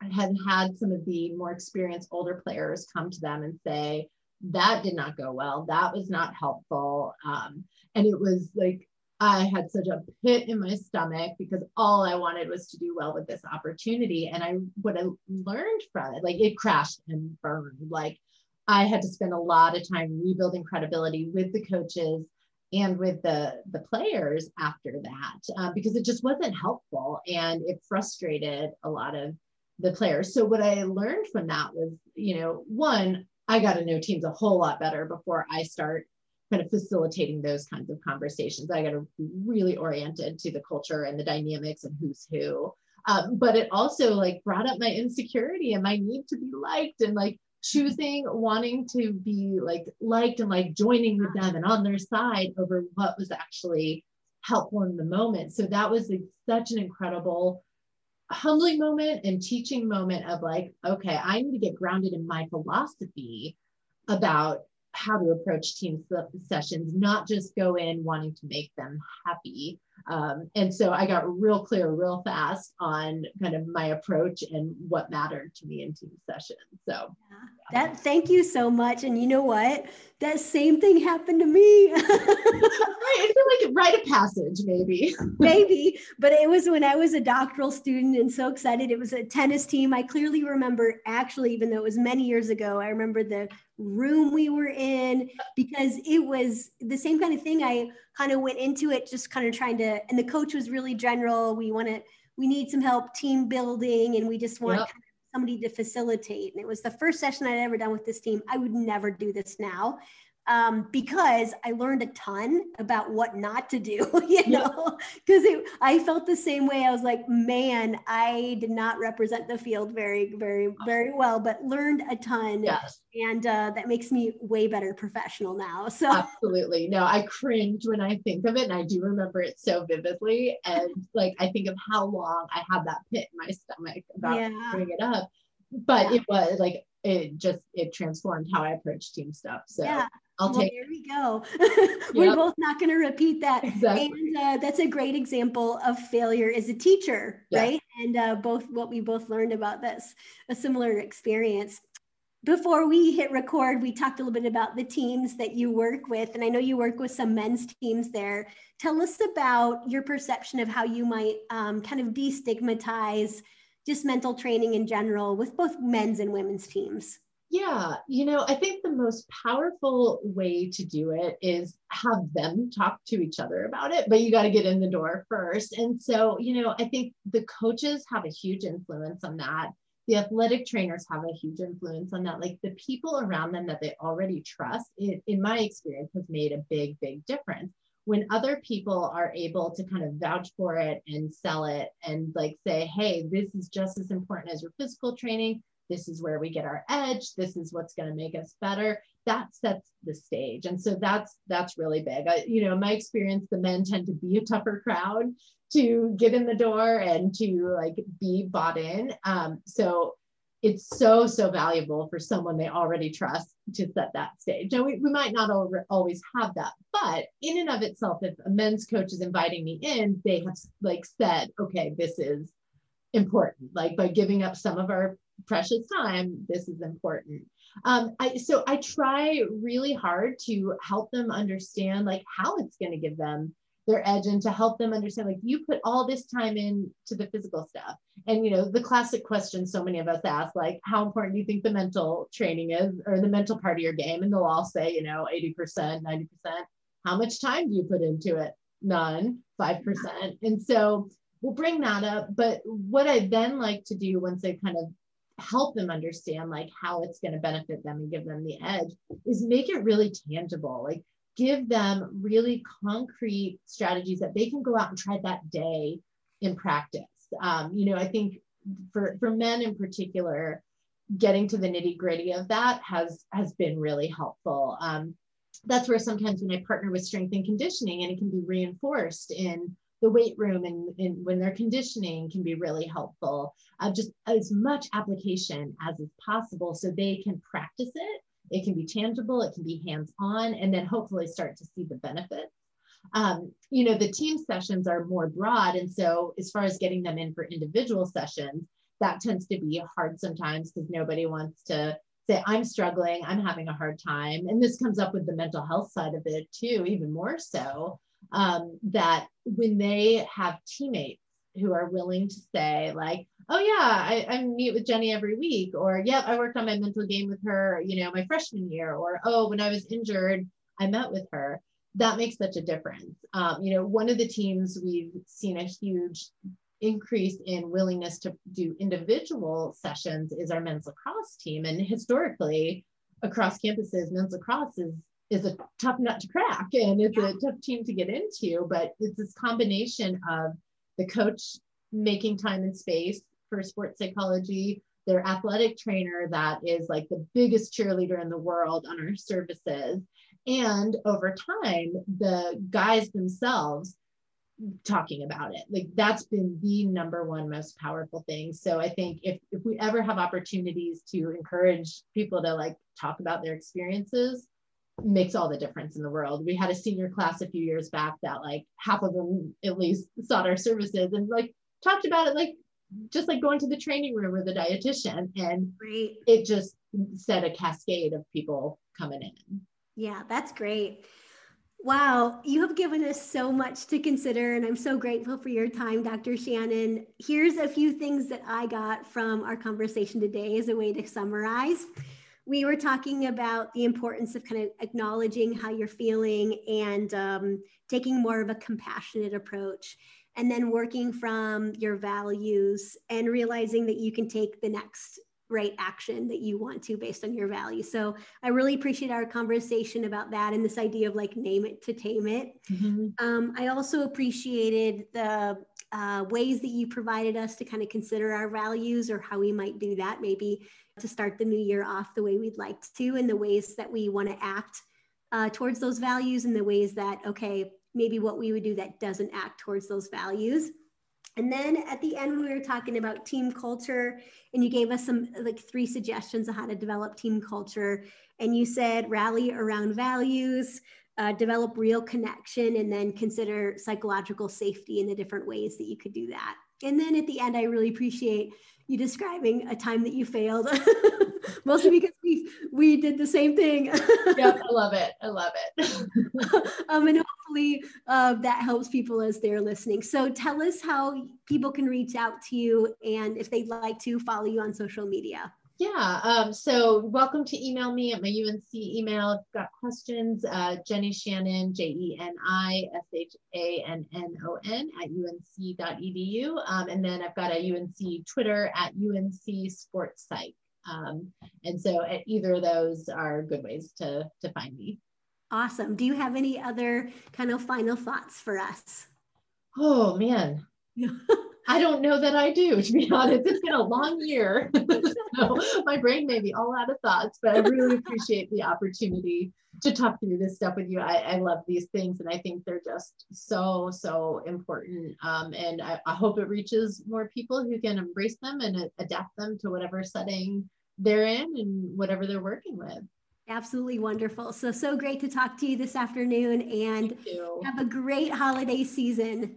had had some of the more experienced older players come to them and say that did not go well. That was not helpful. Um, and it was like I had such a pit in my stomach because all I wanted was to do well with this opportunity. And I what I learned from it, like it crashed and burned. Like I had to spend a lot of time rebuilding credibility with the coaches and with the the players after that uh, because it just wasn't helpful and it frustrated a lot of the players. So what I learned from that was, you know, one, I got to know teams a whole lot better before I start kind of facilitating those kinds of conversations. I got to be really oriented to the culture and the dynamics and who's who. Um, but it also like brought up my insecurity and my need to be liked and like choosing wanting to be like liked and like joining with them and on their side over what was actually helpful in the moment. So that was like, such an incredible humbling moment and teaching moment of like, okay, I need to get grounded in my philosophy about how to approach team sessions, not just go in wanting to make them happy. Um, and so I got real clear, real fast on kind of my approach and what mattered to me in team sessions. So yeah. that thank you so much. And you know what? That same thing happened to me. Right, I feel like rite of passage, maybe. maybe, but it was when I was a doctoral student and so excited. It was a tennis team. I clearly remember, actually, even though it was many years ago, I remember the room we were in because it was the same kind of thing. I kind of went into it just kind of trying to, and the coach was really general. We want to, we need some help team building, and we just want yep. kind of somebody to facilitate. And it was the first session I'd ever done with this team. I would never do this now um, because I learned a ton about what not to do, you know, because I felt the same way. I was like, man, I did not represent the field very, very, very well, but learned a ton. Yes. And uh, that makes me way better professional now. So absolutely. No, I cringe when I think of it. And I do remember it so vividly. And like, I think of how long I had that pit in my stomach about yeah. bringing it up. But yeah. it was like, it just, it transformed how I approach team stuff. So yeah. I'll well, take. There we go. We're both not going to repeat that. Exactly. And uh, that's a great example of failure as a teacher, right? And uh, both what we both learned about this, a similar experience. Before we hit record, we talked a little bit about the teams that you work with, and I know you work with some men's teams there. Tell us about your perception of how you might um, kind of destigmatize just mental training in general with both men's and women's teams. Yeah, you know, I think the most powerful way to do it is have them talk to each other about it, but you got to get in the door first. And so, you know, I think the coaches have a huge influence on that. The athletic trainers have a huge influence on that. Like the people around them that they already trust, it, in my experience, has made a big, big difference. When other people are able to kind of vouch for it and sell it and like say, hey, this is just as important as your physical training this is where we get our edge this is what's going to make us better that sets the stage. And so that's that's really big. I, you know my experience the men tend to be a tougher crowd to get in the door and to like be bought in. Um, so it's so so valuable for someone they already trust to set that stage. Now we, we might not always have that but in and of itself if a men's coach is inviting me in they have like said okay this is important. Like by giving up some of our precious time, this is important. Um, I, so I try really hard to help them understand like how it's going to give them their edge and to help them understand like you put all this time into the physical stuff. And you know the classic question so many of us ask like how important do you think the mental training is or the mental part of your game? And they'll all say you know 80% 90% how much time do you put into it? None 5% and so we'll bring that up. But what i then like to do once they kind of help them understand like how it's going to benefit them and give them the edge is make it really tangible like give them really concrete strategies that they can go out and try that day in practice. Um, you know, I think for, for men in particular, getting to the nitty gritty of that has has been really helpful. Um, that's where sometimes when I partner with strength and conditioning and it can be reinforced in the weight room and, and when they're conditioning can be really helpful. Uh, just as much application as is possible so they can practice it it can be tangible, it can be hands on, and then hopefully start to see the benefits. Um, you know, the team sessions are more broad. And so, as far as getting them in for individual sessions, that tends to be hard sometimes because nobody wants to say, I'm struggling, I'm having a hard time. And this comes up with the mental health side of it too, even more so. Um, that when they have teammates who are willing to say, like, oh yeah, I, I meet with Jeni every week, or yep, I worked on my mental game with her, you know, my freshman year, or oh, when I was injured, I met with her. That makes such a difference. Um, you know, one of the teams we've seen a huge increase in willingness to do individual sessions is our men's lacrosse team. And historically, across campuses, men's lacrosse is is a tough nut to crack and it's a tough team to get into. But it's this combination of the coach making time and space for sports psychology, their athletic trainer that is like the biggest cheerleader in the world on our services. And over time, the guys themselves talking about it. Like that's been the number one most powerful thing. So I think if, if we ever have opportunities to encourage people to like talk about their experiences, makes all the difference in the world. We had a senior class a few years back that like half of them at least sought our services and like talked about it like just like going to the training room or the dietitian and great. it just set a cascade of people coming in yeah that's great wow you have given us so much to consider and i'm so grateful for your time dr shannon here's a few things that i got from our conversation today as a way to summarize we were talking about the importance of kind of acknowledging how you're feeling and um, taking more of a compassionate approach and then working from your values and realizing that you can take the next right action that you want to based on your values. So I really appreciate our conversation about that and this idea of like name it to tame it. Mm-hmm. Um, I also appreciated the uh, ways that you provided us to kind of consider our values or how we might do that, maybe to start the new year off the way we'd like to, and the ways that we want to act uh, towards those values and the ways that, okay, maybe what we would do that doesn't act towards those values. And then at the end, we were talking about team culture, and you gave us some like three suggestions on how to develop team culture. And you said rally around values, uh, develop real connection, and then consider psychological safety in the different ways that you could do that. And then at the end, I really appreciate you describing a time that you failed, mostly because we we did the same thing. yep, I love it. I love it. um, and hopefully uh, that helps people as they're listening. So tell us how people can reach out to you and if they'd like to follow you on social media. Yeah. Um, so welcome to email me at my UNC email. If you've got questions, uh, Jeni Shannon, J E N I S H A N N O N at unc.edu. Um, and then I've got a UNC Twitter at UNC Sports Psych. Um, and so at either of those are good ways to, to find me. Awesome. Do you have any other kind of final thoughts for us? Oh, man. I don't know that I do, to be honest. It's been a long year. so my brain may be all out of thoughts, but I really appreciate the opportunity to talk through this stuff with you. I, I love these things and I think they're just so, so important. Um, and I, I, hope it reaches more people who can embrace them and adapt them to whatever setting they're in and whatever they're working with. Absolutely wonderful. So, so great to talk to you this afternoon and have a great holiday season.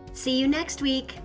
See you next week.